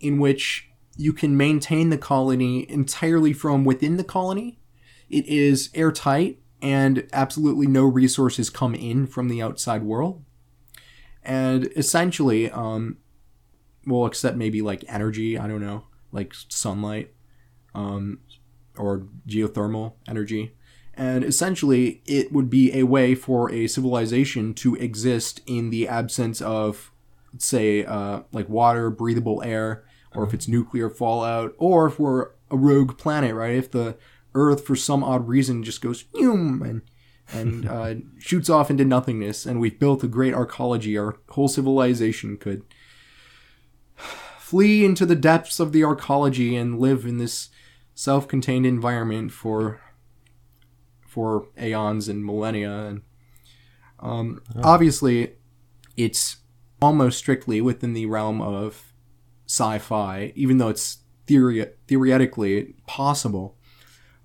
in which you can maintain the colony entirely from within the colony. It is airtight and absolutely no resources come in from the outside world. And essentially, um, well, except maybe like energy, I don't know, like sunlight um, or geothermal energy. And essentially, it would be a way for a civilization to exist in the absence of, say, uh, like water, breathable air, or if it's nuclear fallout, or if we're a rogue planet, right? If the Earth, for some odd reason, just goes and and uh, shoots off into nothingness, and we've built a great arcology, our whole civilization could flee into the depths of the arcology and live in this self-contained environment for for aeons and millennia. And um, oh. obviously, it's almost strictly within the realm of sci-fi, even though it's theory- theoretically possible.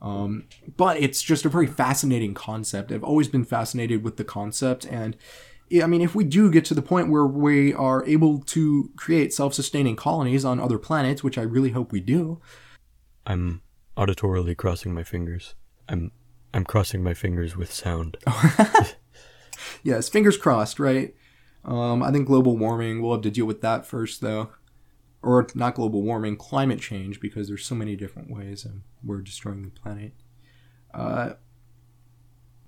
Um, but it's just a very fascinating concept. I've always been fascinated with the concept, and I mean, if we do get to the point where we are able to create self-sustaining colonies on other planets, which I really hope we do, I'm auditorily crossing my fingers. I'm I'm crossing my fingers with sound. yes, fingers crossed, right? Um, I think global warming, we'll have to deal with that first, though. Or not global warming, climate change, because there's so many different ways and we're destroying the planet. Uh,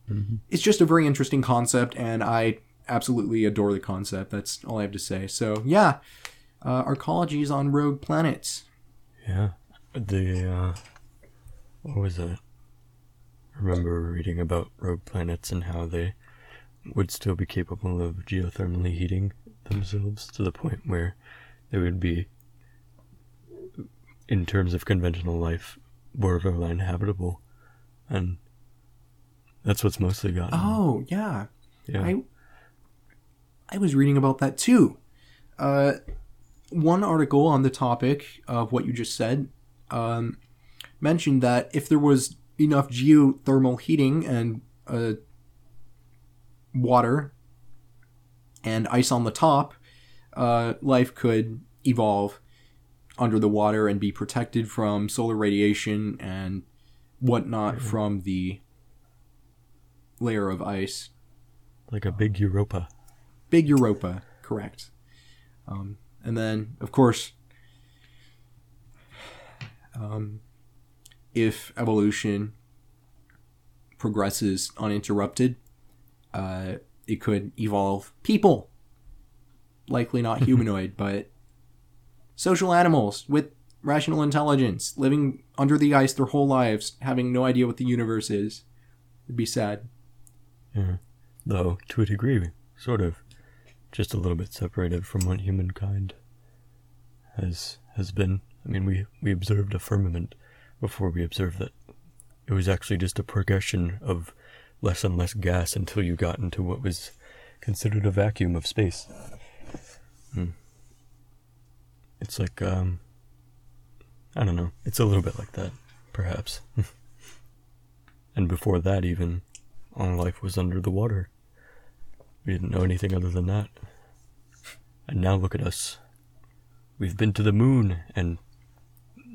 mm-hmm. It's just a very interesting concept, and I absolutely adore the concept. That's all I have to say. So, yeah, uh, arcologies on rogue planets. Yeah. The, uh, what was it? remember reading about rogue planets and how they would still be capable of geothermally heating themselves to the point where they would be, in terms of conventional life, were borderline habitable. And that's what's mostly gotten. Oh, yeah. Yeah. I, I was reading about that too. Uh, one article on the topic of what you just said um, mentioned that if there was enough geothermal heating and uh, water and ice on the top, uh, life could evolve under the water and be protected from solar radiation and whatnot mm-hmm. from the layer of ice. Like a big Europa. Big Europa, correct. Um, and then, of course, um, if evolution progresses uninterrupted, uh, it could evolve people. Likely not humanoid, but social animals with rational intelligence, living under the ice their whole lives, having no idea what the universe is. It'd be sad. Yeah. Though, to a degree, sort of, just a little bit separated from what humankind has has been. I mean, we, we observed a firmament before we observed that it was actually just a progression of less and less gas until you got into what was considered a vacuum of space. Hmm. It's like, um, I don't know. It's a little bit like that, perhaps. and before that, even, all life was under the water. We didn't know anything other than that. And now look at us. We've been to the moon and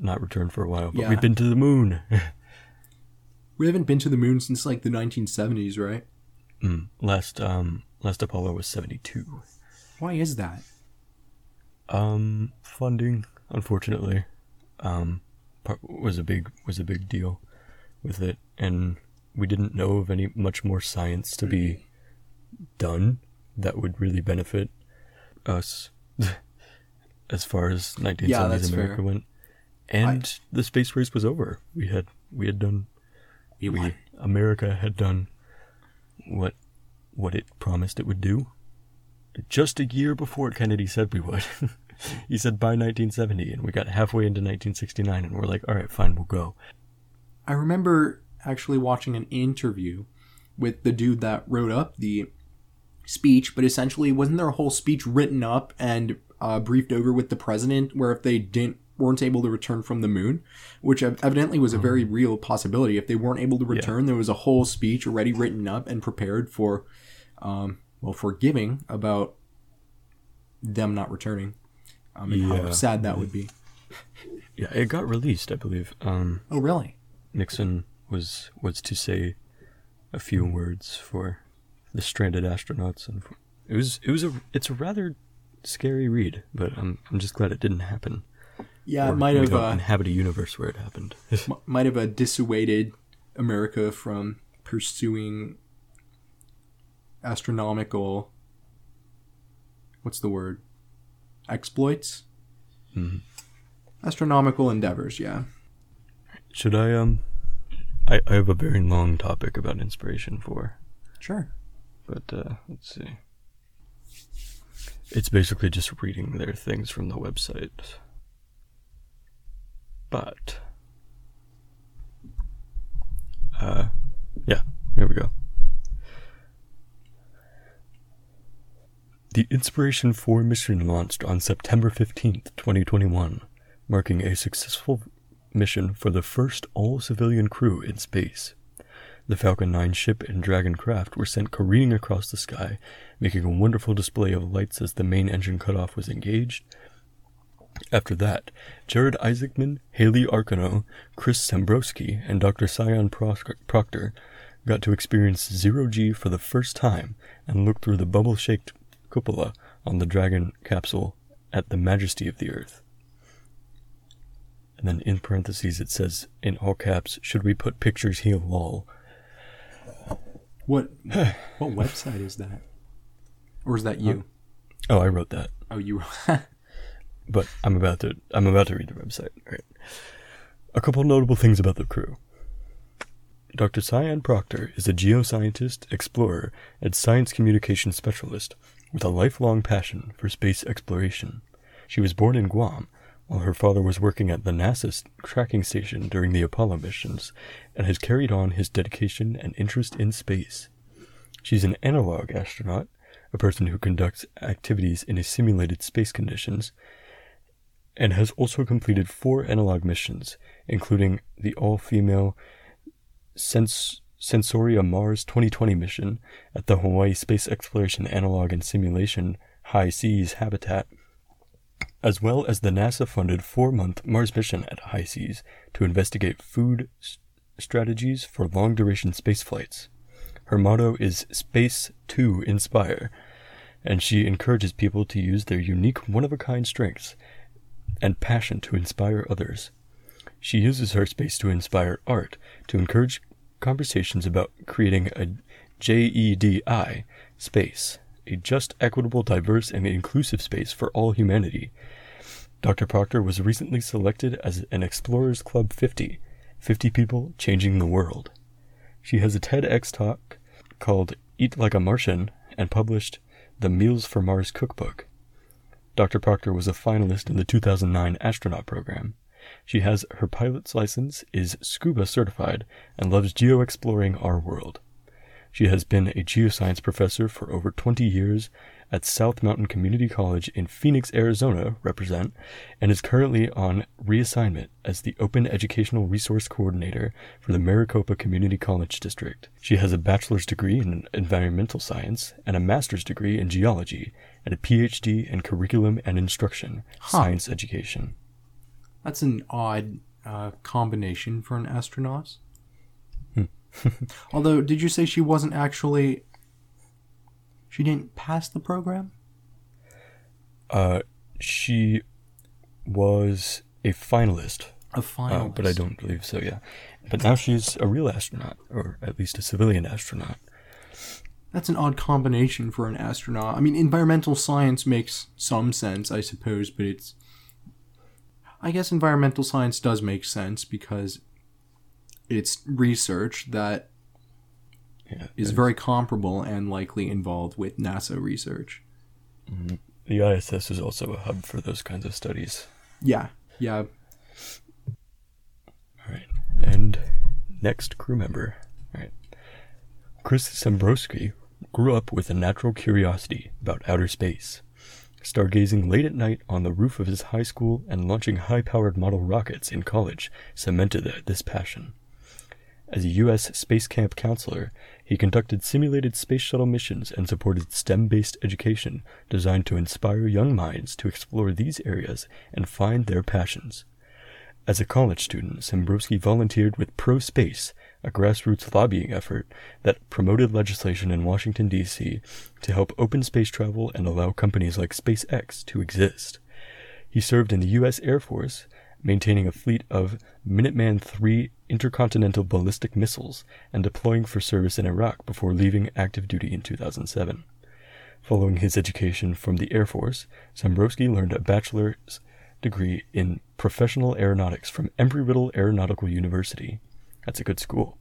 not returned for a while, but Yeah. we've been to the moon. We haven't been to the moon since like the 1970s, right? mm. Last um last Apollo was 72. Why is that? Um funding unfortunately um was a big was a big deal with it and we didn't know of any much more science to be done that would really benefit us as far as 1970s Yeah, America fair. went. And the space race was over. We had we had done We we. America had done what what it promised it would do. Just a year before Kennedy said we would. he said by 1970, and we got halfway into 1969, and we're like, all right, fine, we'll go. I remember actually watching an interview with the dude that wrote up the speech, but essentially, wasn't there a whole speech written up and uh, briefed over with the president where if they didn't weren't able to return from the moon, which evidently was a very real possibility. If they weren't able to return, there was a whole speech already written up and prepared for, um, well, forgiving about them not returning. Um, and how sad that would be. Yeah, it got released, I believe. Um, Oh, really? Nixon was was to say a few words for the stranded astronauts, and for, it was it was a it's a rather scary read, but I'm I'm just glad it didn't happen. Yeah, Or it might have. Uh, inhabit a universe where it happened. might have uh, dissuaded America from pursuing astronomical. What's the word? Exploits. Mhm. Astronomical endeavors. Yeah. Should I um? I I have a very long topic about inspiration for, Sure. but uh, let's see. It's basically just reading their things from the website. But uh yeah, here we go. The Inspiration 4 mission launched on September 15th, 2021, marking a successful mission for the first all civilian crew in space. The Falcon 9 ship and Dragon craft were sent careening across the sky, making a wonderful display of lights as the main engine cutoff was engaged. After that, Jared Isaacman, Hayley Arceneaux, Chris Sembroski, and Dr. Sian Proc- Proctor got to experience zero G for the first time and look through the bubble shaped cupola on the Dragon capsule at the majesty of the Earth. And then in parentheses it says, in all caps, should we put pictures here lol? What? what website is that? Or is that you? Oh, I wrote that. Oh, you. but I'm about to I'm about to read the website. All right. A couple notable things about the crew. Dr. Sian Proctor is a geoscientist, explorer, and science communication specialist with a lifelong passion for space exploration. She was born in Guam, while her father was working at the NASA's tracking station during the Apollo missions, and has carried on his dedication and interest in space. She's an analog astronaut, a person who conducts activities in a simulated space conditions, and has also completed four analog missions, including the all-female Sens- Sensoria Mars 2020 mission at the Hawaii Space Exploration Analog and Simulation HI-SEAS Habitat, as well as the NASA-funded four-month Mars mission at HI-SEAS to investigate food strategies for long-duration space flights. Her motto is Space to Inspire, and she encourages people to use their unique one-of-a-kind strengths and passion to inspire others. She uses her space to inspire art, to encourage conversations about creating a JEDI space, a just, equitable, diverse, and inclusive space for all humanity. Dr. Proctor was recently selected as an Explorers Club 50, 50 people changing the world. She has a TEDx talk called Eat Like a Martian and published the Meals for Mars cookbook. Dr. Proctor was a finalist in the 2009 astronaut program. She has her pilot's license, is scuba certified, and loves geo-exploring our world. She has been a geoscience professor for over 20 years at South Mountain Community College in Phoenix, Arizona, represent, and is currently on reassignment as the Open Educational Resource Coordinator for the Maricopa Community College District. She has a bachelor's degree in environmental science and a master's degree in geology and a PhD in curriculum and instruction, Huh. science education. That's an odd uh, combination for an astronaut. Although, did you say she wasn't actually. She didn't pass the program? Uh, she was a finalist A final. Uh, but I don't believe so, yeah. But now she's a real astronaut, or at least a civilian astronaut. That's an odd combination for an astronaut. I mean, environmental science makes some sense, I suppose, but it's. I guess environmental science does make sense because it's research that Yeah, is very comparable and likely involved with NASA research. Mm-hmm. the ISS is also a hub for those kinds of studies. Yeah, yeah. All right, and next crew member. All right, Chris Sembroski grew up with a natural curiosity about outer space. Stargazing late at night on the roof of his high school and launching high-powered model rockets in college cemented this passion. As a U.S. Space Camp counselor, he conducted simulated space shuttle missions and supported STEM based education designed to inspire young minds to explore these areas and find their passions. As a college student, Sembroski volunteered with Pro Space, a grassroots lobbying effort that promoted legislation in Washington, D.C. to help open space travel and allow companies like SpaceX to exist. He served in the U.S. Air Force, maintaining a fleet of Minuteman III intercontinental ballistic missiles and deploying for service in Iraq before leaving active duty in 2007. Following his education from the Air Force, Sembroski learned a bachelor's degree in professional aeronautics from Embry-Riddle Aeronautical University. That's a good school.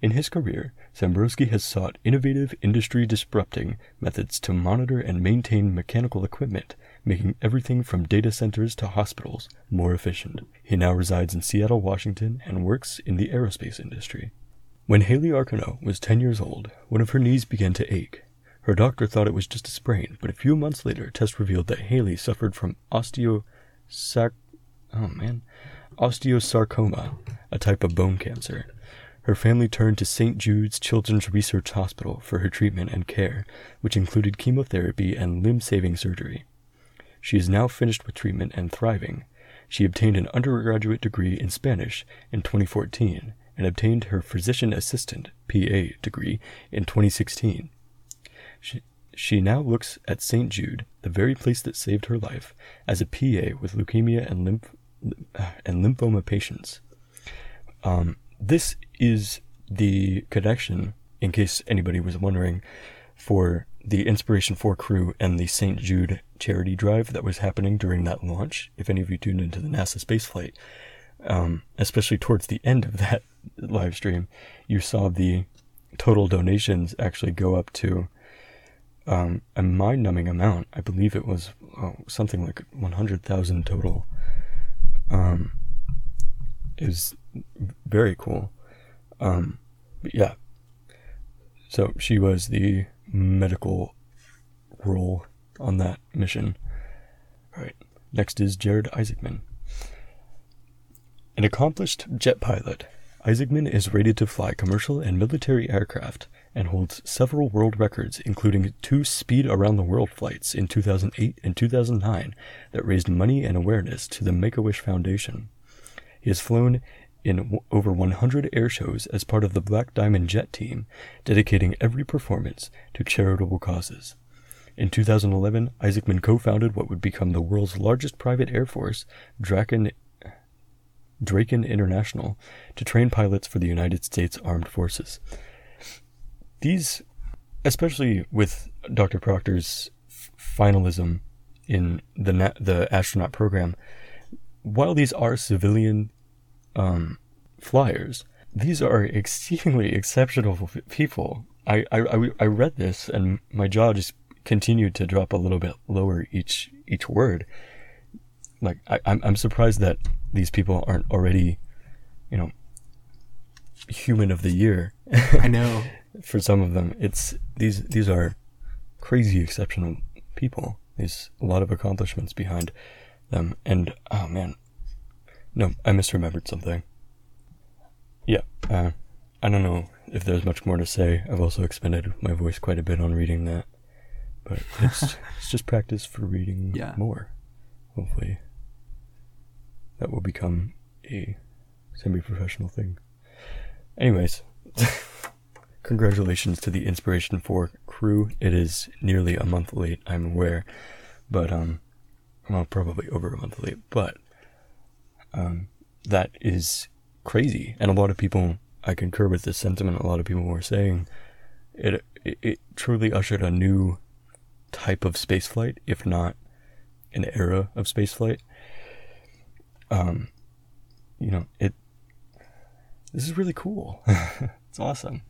In his career, Sembroski has sought innovative, industry disrupting methods to monitor and maintain mechanical equipment, making everything from data centers to hospitals more efficient. He now resides in Seattle, Washington, and works in the aerospace industry. When Hayley Arceneaux was 10 years old, one of her knees began to ache. Her doctor thought it was just a sprain, but a few months later, tests revealed that Hayley suffered from osteosac oh man, osteosarcoma, a type of bone cancer. Her family turned to St. Jude's Children's Research Hospital for her treatment and care, which included chemotherapy and limb-saving surgery. She is now finished with treatment and thriving. She obtained an undergraduate degree in Spanish in 2014 and obtained her physician assistant PA degree in 2016. She, she now looks at St. Jude, the very place that saved her life, as a PA with leukemia and lymph and lymphoma patients. Um, this is the connection, in case anybody was wondering, for the Inspiration 4 crew and the St. Jude charity drive that was happening during that launch. If any of you tuned into the NASA spaceflight, um, especially towards the end of that live stream, you saw the total donations actually go up to um, a mind-numbing amount. I believe it was oh, something like 100,000 total. Um, was very cool. Um, but yeah. So she was the medical role on that mission. All right. Next is Jared Isaacman. An accomplished jet pilot, Isaacman is rated to fly commercial and military aircraft and holds several world records, including two speed around the world flights in 2008 and 2009 that raised money and awareness to the Make a Wish Foundation. He has flown in w- over 100 air shows as part of the Black Diamond Jet team, dedicating every performance to charitable causes. In 2011, Isaacman co founded what would become the world's largest private air force, Draken, Draken International, to train pilots for the United States Armed Forces. These, especially with Dr. Proctor's f- finalism in the, na- the astronaut program, while these are civilian um, flyers, these are exceedingly exceptional f- people. I, I, I, I read this and my jaw just continued to drop a little bit lower each each word. Like I, I'm I'm surprised that these people aren't already, you know, human of the year. I know. for some of them, it's these these are crazy exceptional people. There's a lot of accomplishments behind them, and oh man, no, I misremembered something. Yeah, uh, I don't know if there's much more to say. I've also expended my voice quite a bit on reading that, but it's it's just practice for reading Yeah. more. Hopefully, that will become a semi-professional thing. Anyways, congratulations to the Inspiration 4 crew. It is nearly a month late, I'm aware, but um well, probably over a month late, but um that is crazy. And a lot of people I concur with this sentiment. A lot of people were saying it it, it truly ushered a new type of spaceflight, if not an era of spaceflight. Um you know, it this is really cool. it's awesome.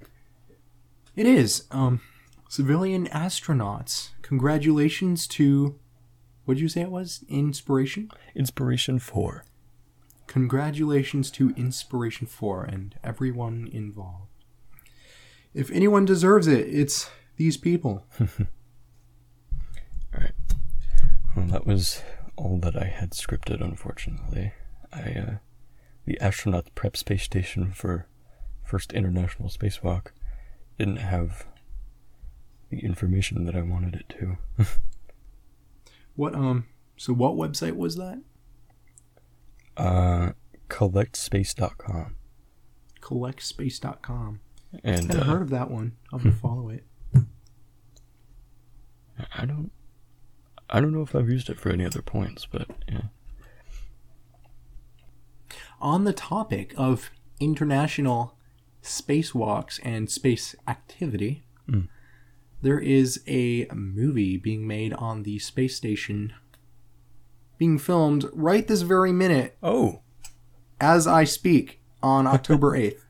It is. Um, civilian astronauts. Congratulations to. What did you say it was? Inspiration? Inspiration 4. Congratulations to Inspiration 4 and everyone involved. If anyone deserves it, it's these people. All right. Well, that was all that I had scripted, unfortunately. I, uh, the astronaut prep space station for first international spacewalk didn't have the information that I wanted it to. What, um, so what website was that? Uh, collectspace.com. Collectspace.com. And Never uh, heard of that one. I'll have to follow it. I don't, I don't know if I've used it for any other points, but yeah. On the topic of international spacewalks and space activity, Mm. there is a movie being made on the space station, being filmed right this very minute Oh, as I speak on October 8th.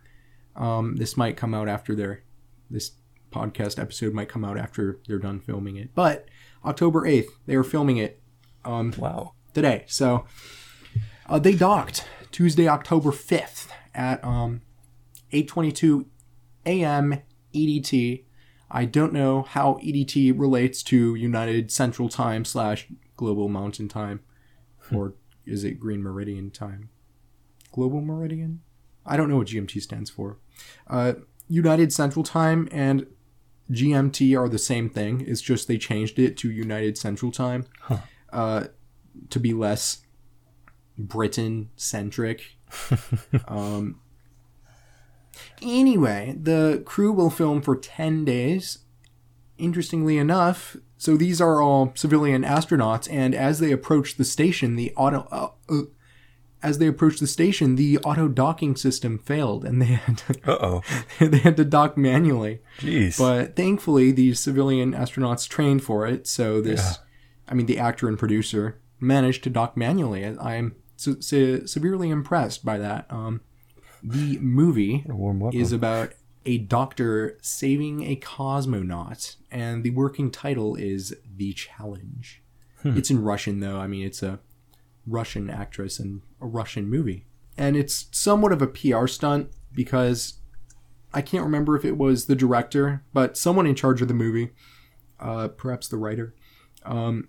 Um, this might come out after their this podcast episode might come out after they're done filming it. But October 8th, they are filming it um, wow. today. So uh, they docked Tuesday, October 5th at um, 8:22 a.m. EDT. I don't know how EDT relates to United Central Time slash Global Mountain Time, or is it Green Meridian Time? Global Meridian? I don't know what GMT stands for. Uh, United Central Time and GMT are the same thing. It's just they changed it to United Central Time Huh. uh, to be less Britain centric. um, anyway, the crew will film for 10 days. Interestingly enough, so these are all civilian astronauts, and as they approach the station, the auto. Uh, uh, as they approached the station, the auto docking system failed, and they had to, Uh oh. they had to dock manually. Jeez. But thankfully, these civilian astronauts trained for it. So this, Yeah. I mean, the actor and producer managed to dock manually. I am se- se- severely impressed by that. Um, the movie is about a doctor saving a cosmonaut, and the working title is The Challenge. Hmm. It's in Russian, though. I mean, it's a Russian actress and a Russian movie. And it's somewhat of a PR stunt because I can't remember if it was the director, but someone in charge of the movie, uh, perhaps the writer, um,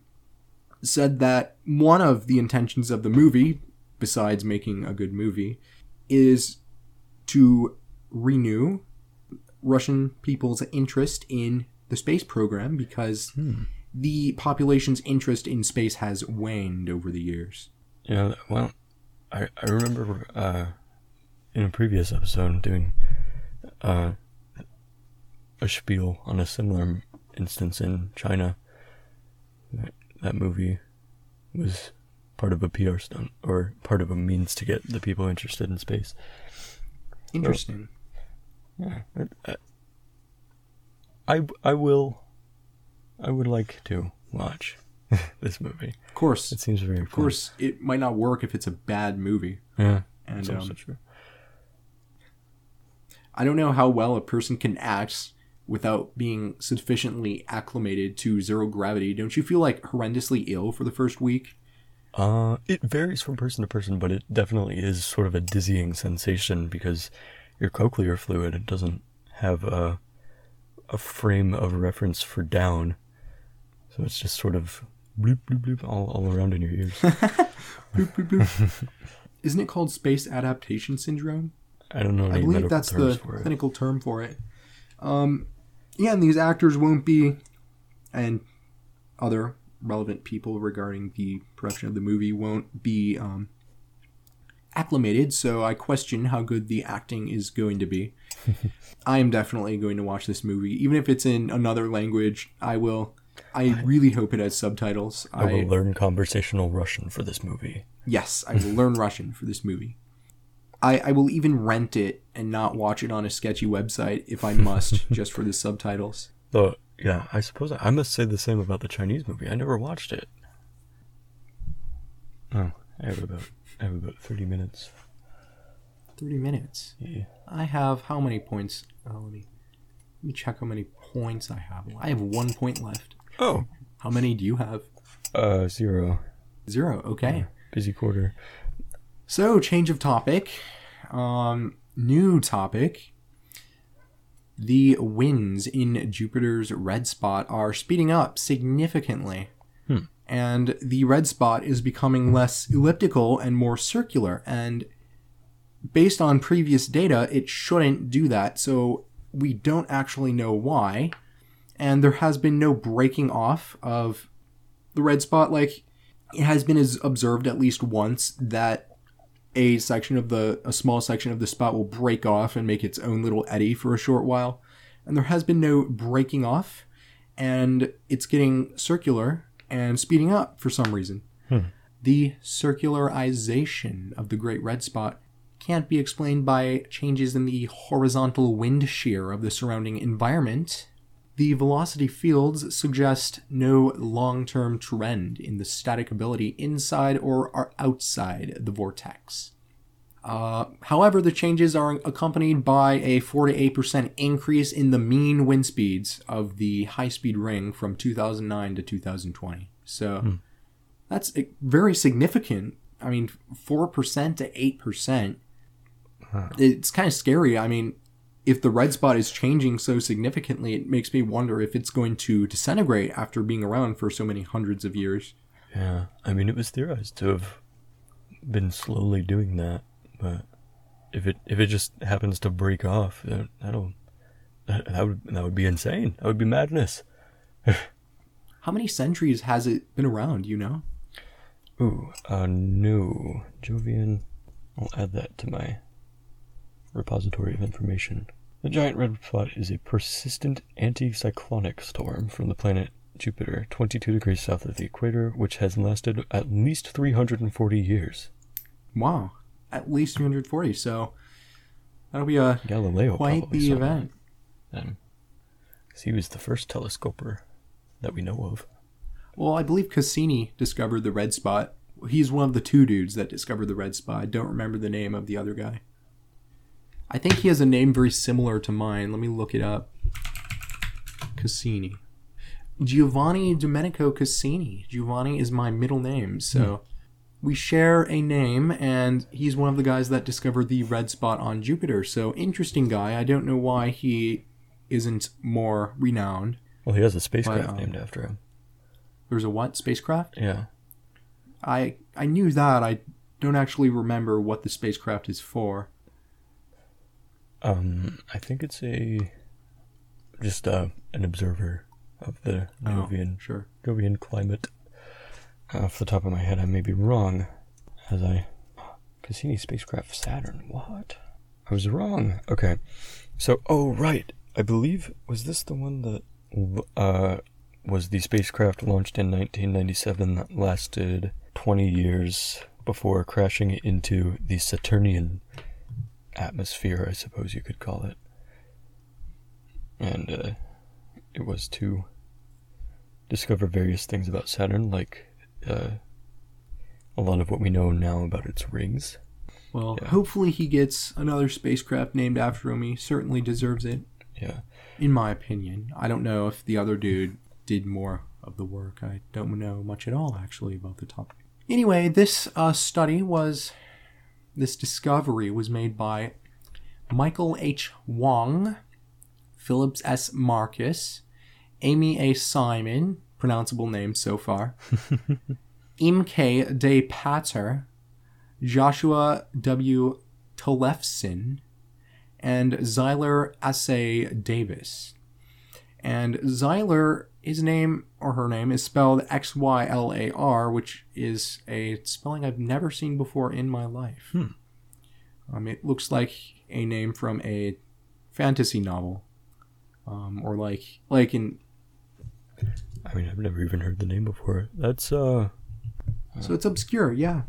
said that one of the intentions of the movie, besides making a good movie, is to renew Russian people's interest in the space program because Hmm. the population's interest in space has waned over the years. Yeah, well, I I remember uh, in a previous episode doing uh, a spiel on a similar instance in China. That, that movie was part of a PR stunt or part of a means to get the people interested in space. Interesting. Yeah, uh, I I will. I would like to watch this movie. Of course, It seems very of course, it might not work if it's a bad movie. Yeah, And that's um, true. I don't know how well a person can act without being sufficiently acclimated to zero gravity. Don't you feel like horrendously ill for the first week? Uh, it varies from person to person, but it definitely is sort of a dizzying sensation because your cochlear fluid doesn't have a a frame of reference for down. So it's just sort of bloop bloop bloop all, all around in your ears. Bloop, bloop, bloop. Isn't it called space adaptation syndrome? I don't know. I believe that's the clinical term for it. Um, yeah, and these actors won't be, and other relevant people regarding the production of the movie won't be um, acclimated. So I question how good the acting is going to be. I am definitely going to watch this movie, even if it's in another language. I will. I really hope it has subtitles. I will learn conversational Russian for this movie. Yes, I will learn Russian for this movie. I, I will even rent it and not watch it on a sketchy website if I must, just for the subtitles. Though, yeah, I suppose I, I must say the same about the Chinese movie. I never watched it. Oh, I have about I have about thirty minutes. 30 minutes. Yeah. I have how many points? Oh, let me let me check how many points I have. I have one point left. Oh, How many do you have? uh, zero. Zero. Okay. Busy quarter. So, change of topic. Um, new topic. The winds in Jupiter's red spot are speeding up significantly. Hmm. And the red spot is becoming less elliptical and more circular. And based on previous data, it shouldn't do that. So, we don't actually know why. And there has been no breaking off of the red spot. Like, it has been as observed at least once that a section of the a small section of the spot will break off and make its own little eddy for a short while. And there has been no breaking off and it's getting circular and speeding up for some reason. Hmm. The circularization of the great red spot can't be explained by changes in the horizontal wind shear of the surrounding environment the velocity fields suggest no long term trend in the static stability inside or outside the vortex. Uh, however, the changes are accompanied by a 4 to 8% increase in the mean wind speeds of the high speed ring from 2009 to 2020. So that's uh, very significant. I mean, 4% to 8%. It's kind of scary. I mean, if the red spot is changing so significantly, it makes me wonder if it's going to disintegrate after being around for so many hundreds of years. Yeah, I mean, it was theorized to have been slowly doing that, but if it if it just happens to break off, that, that'll that, that would that would be insane. That would be madness. How many centuries has it been around, you know? Ooh, uh, no, Jovian. I'll add that to my repository of information. The giant red spot is a persistent anticyclonic storm from the planet Jupiter, 22 degrees south of the equator, which has lasted at least 340 years. Wow. At least 340. So that'll be a Galileo quite the event. then, he was the first telescoper that we know of. Well, I believe Cassini discovered the red spot. He's one of the two dudes that discovered the red spot. I don't remember the name of the other guy. I think he has a name very similar to mine. Let me look it up. Cassini. Giovanni Domenico Cassini. Giovanni is my middle name, so we share a name, and he's one of the guys that discovered the red spot on Jupiter. So interesting guy. I don't know why he isn't more renowned. Well, he has a spacecraft um, named after him. There's a what spacecraft? Yeah. I I knew that. I don't actually remember what the spacecraft is for. Um, I think it's a just uh, an observer of the Oh, Jovian sure. Jovian climate. Off the top of my head, I may be wrong, as I Cassini spacecraft Saturn. What? I was wrong. Okay, so oh right, I believe was this the one that uh was the spacecraft launched in 1997 that lasted 20 years before crashing into the Saturnian atmosphere, I suppose you could call it. And uh, it was to discover various things about Saturn, like uh, a lot of what we know now about its rings. Well, Yeah. hopefully he gets another spacecraft named after him. He certainly deserves it, Yeah. in my opinion. I don't know if the other dude did more of the work. I don't know much at all, actually, about the topic. Anyway, this uh, study was, this discovery was made by Michael H. Wong, Phillips S. Marcus, Amy A. Simon, pronounceable names so far, Imke De Pater, Joshua W. Tollefson, and Zyler Assay Davis. And Zyler, his name or her name is spelled X Y L A R, which is a spelling I've never seen before in my life. Hmm. Um, it looks like a name from a fantasy novel, um, or like like in. I mean, I've never even heard the name before. That's uh, So it's obscure, yeah.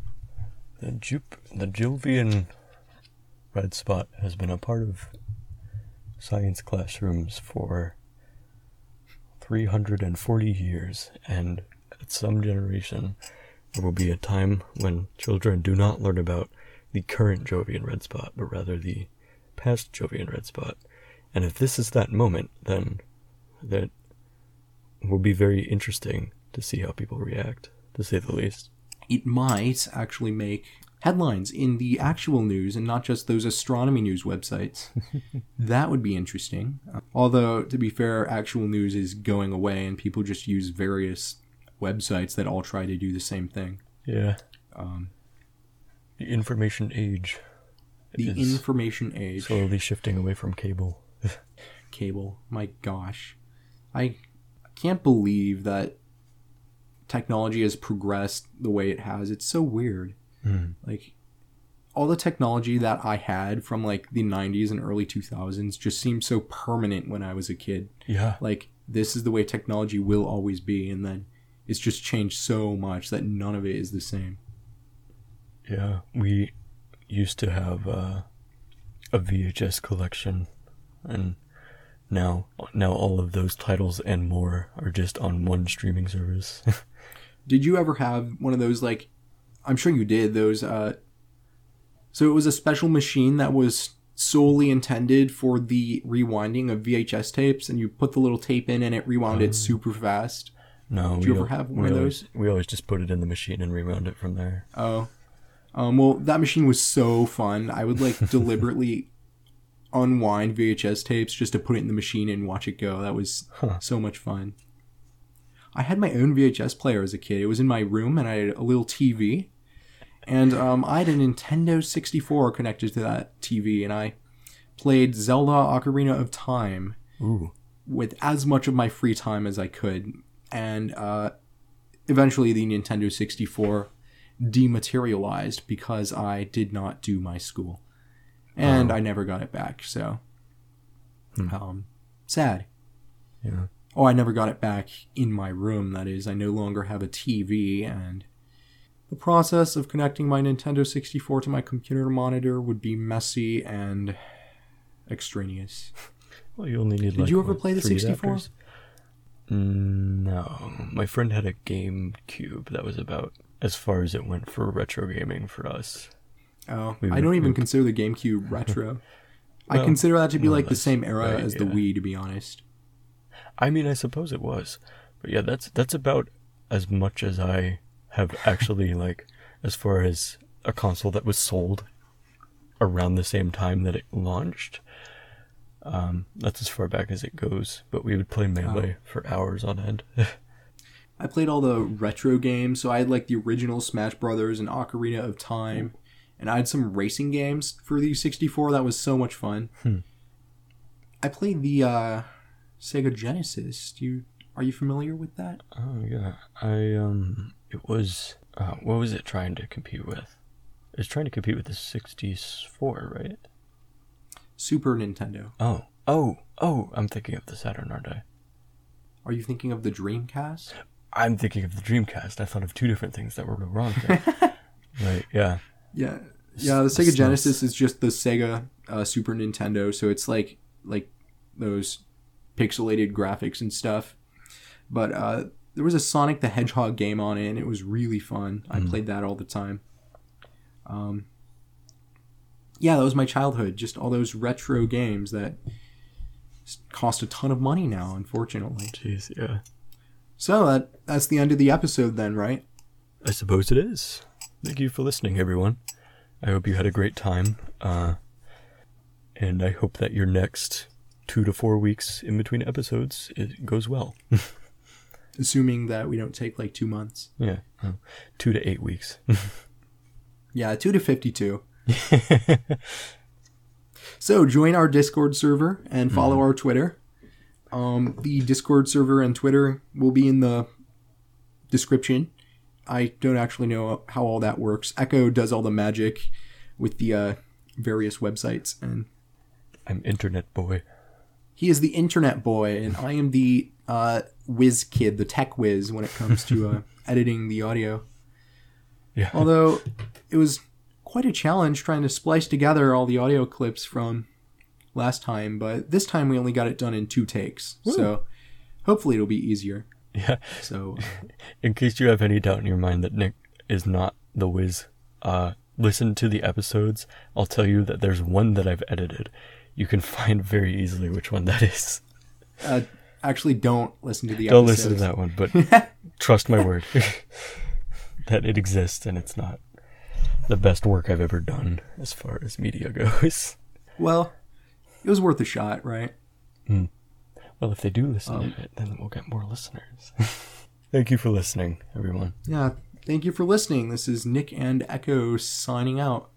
the Jup, the Jilvian red spot has been a part of science classrooms for 340 years, and at some generation, there will be a time when children do not learn about the current Jovian red spot, but rather the past Jovian red spot. And if this is that moment, then that will be very interesting to see how people react, to say the least. It might actually make headlines in the actual news and not just those astronomy news websites. that would be interesting. Although, to be fair, actual news is going away and people just use various websites that all try to do the same thing. Yeah. Um, The information age the information age. slowly shifting away from cable. cable. My gosh. I can't believe that technology has progressed the way it has. It's so weird. Mm. Like all the technology that I had from like the 90s and early 2000s just seemed so permanent when I was a kid. Yeah. Like this is the way technology will always be and then it's just changed so much that none of it is the same. Yeah. We used to have uh, a VHS collection, and now now all of those titles and more are just on one streaming service. Did you ever have one of those like I'm sure you did those uh so it was a special machine that was solely intended for the rewinding of VHS tapes and you put the little tape in and it rewound it super fast. no, Did you we ever have one of always, We always just put it in the machine and rewound it from there. Oh. Um well that machine was so fun. I would like deliberately unwind VHS tapes just to put it in the machine and watch it go. That was Huh. so much fun. I had my own VHS player as a kid. It was in my room and I had a little TV. And um, I had a Nintendo 64 connected to that TV and I played Zelda Ocarina of Time Ooh. with as much of my free time as I could. And uh, eventually the Nintendo 64 dematerialized because I did not do my school. And Oh. I never got it back, so Hmm. um, sad. Yeah. Oh, I never got it back in my room, that is. I no longer have a TV, and the process of connecting my Nintendo 64 to my computer monitor would be messy and extraneous. Well, you only need. Did like, you ever what, play the three 64? Mm, No, my friend had a GameCube that was about as far as it went for retro gaming for us. Oh, We I don't even we- consider the GameCube retro. I consider that to be like the same era right, as the yeah. Wii, to be honest. I mean, I suppose it was, but yeah, that's that's about as much as I have actually like as far as a console that was sold around the same time that it launched. Um, that's as far back as it goes. But we would play melee for hours on end. I played all the retro games, so I had like the original Smash Brothers and Ocarina of Time, and I had some racing games for the 64 that was so much fun. Hmm. I played the uh, Sega Genesis. Do you are you familiar with that? oh yeah, I um, it was uh, what was it trying to compete with? It was trying to compete with the 64, right? Super Nintendo. Oh, oh, oh! I'm thinking of the Saturn, aren't I? Are you thinking of the Dreamcast? I'm thinking of the Dreamcast. I thought of two different things that were wrong right, yeah. Yeah, yeah. The Sega Genesis is just the Sega uh, Super Nintendo, so it's like like those pixelated graphics and stuff. But uh, there was a Sonic the Hedgehog game on it, and it was really fun. I Mm. played that all the time. Um, yeah, that was my childhood. Just all those retro games that cost a ton of money now, unfortunately. Jeez, yeah. So that that's the end of the episode, then, right? I suppose it is. Thank you for listening, everyone. I hope you had a great time. Uh, and I hope that your next two to four weeks in between episodes, it goes well. Assuming that we don't take like two months. yeah, two to eight weeks. Yeah, two to fifty-two. So join our Discord server and follow our Twitter. Um, the Discord server and Twitter will be in the description. I don't actually know how all that works. Echo does all the magic with the uh, various websites, and I'm internet boy. he is the internet boy, and I am the uh, whiz kid, the tech whiz when it comes to uh, editing the audio. Yeah. Although it was quite a challenge trying to splice together all the audio clips from last time, but this time we only got it done in two takes. So hopefully it'll be easier. Yeah. So In case you have any doubt in your mind that Nick is not the whiz, uh, listen to the episodes. I'll tell you that there's one that I've edited. You can find very easily which one that is. uh, actually, don't listen to the Don't episodes. listen to that one, but trust my word that it exists and it's not the best work I've ever done as far as media goes. Well, it was worth a shot, right? Hmm. Well, if they do listen um, to it, then we'll get more listeners. Thank you for listening, everyone. Yeah. Thank you for listening. This is Nick and Echo signing out.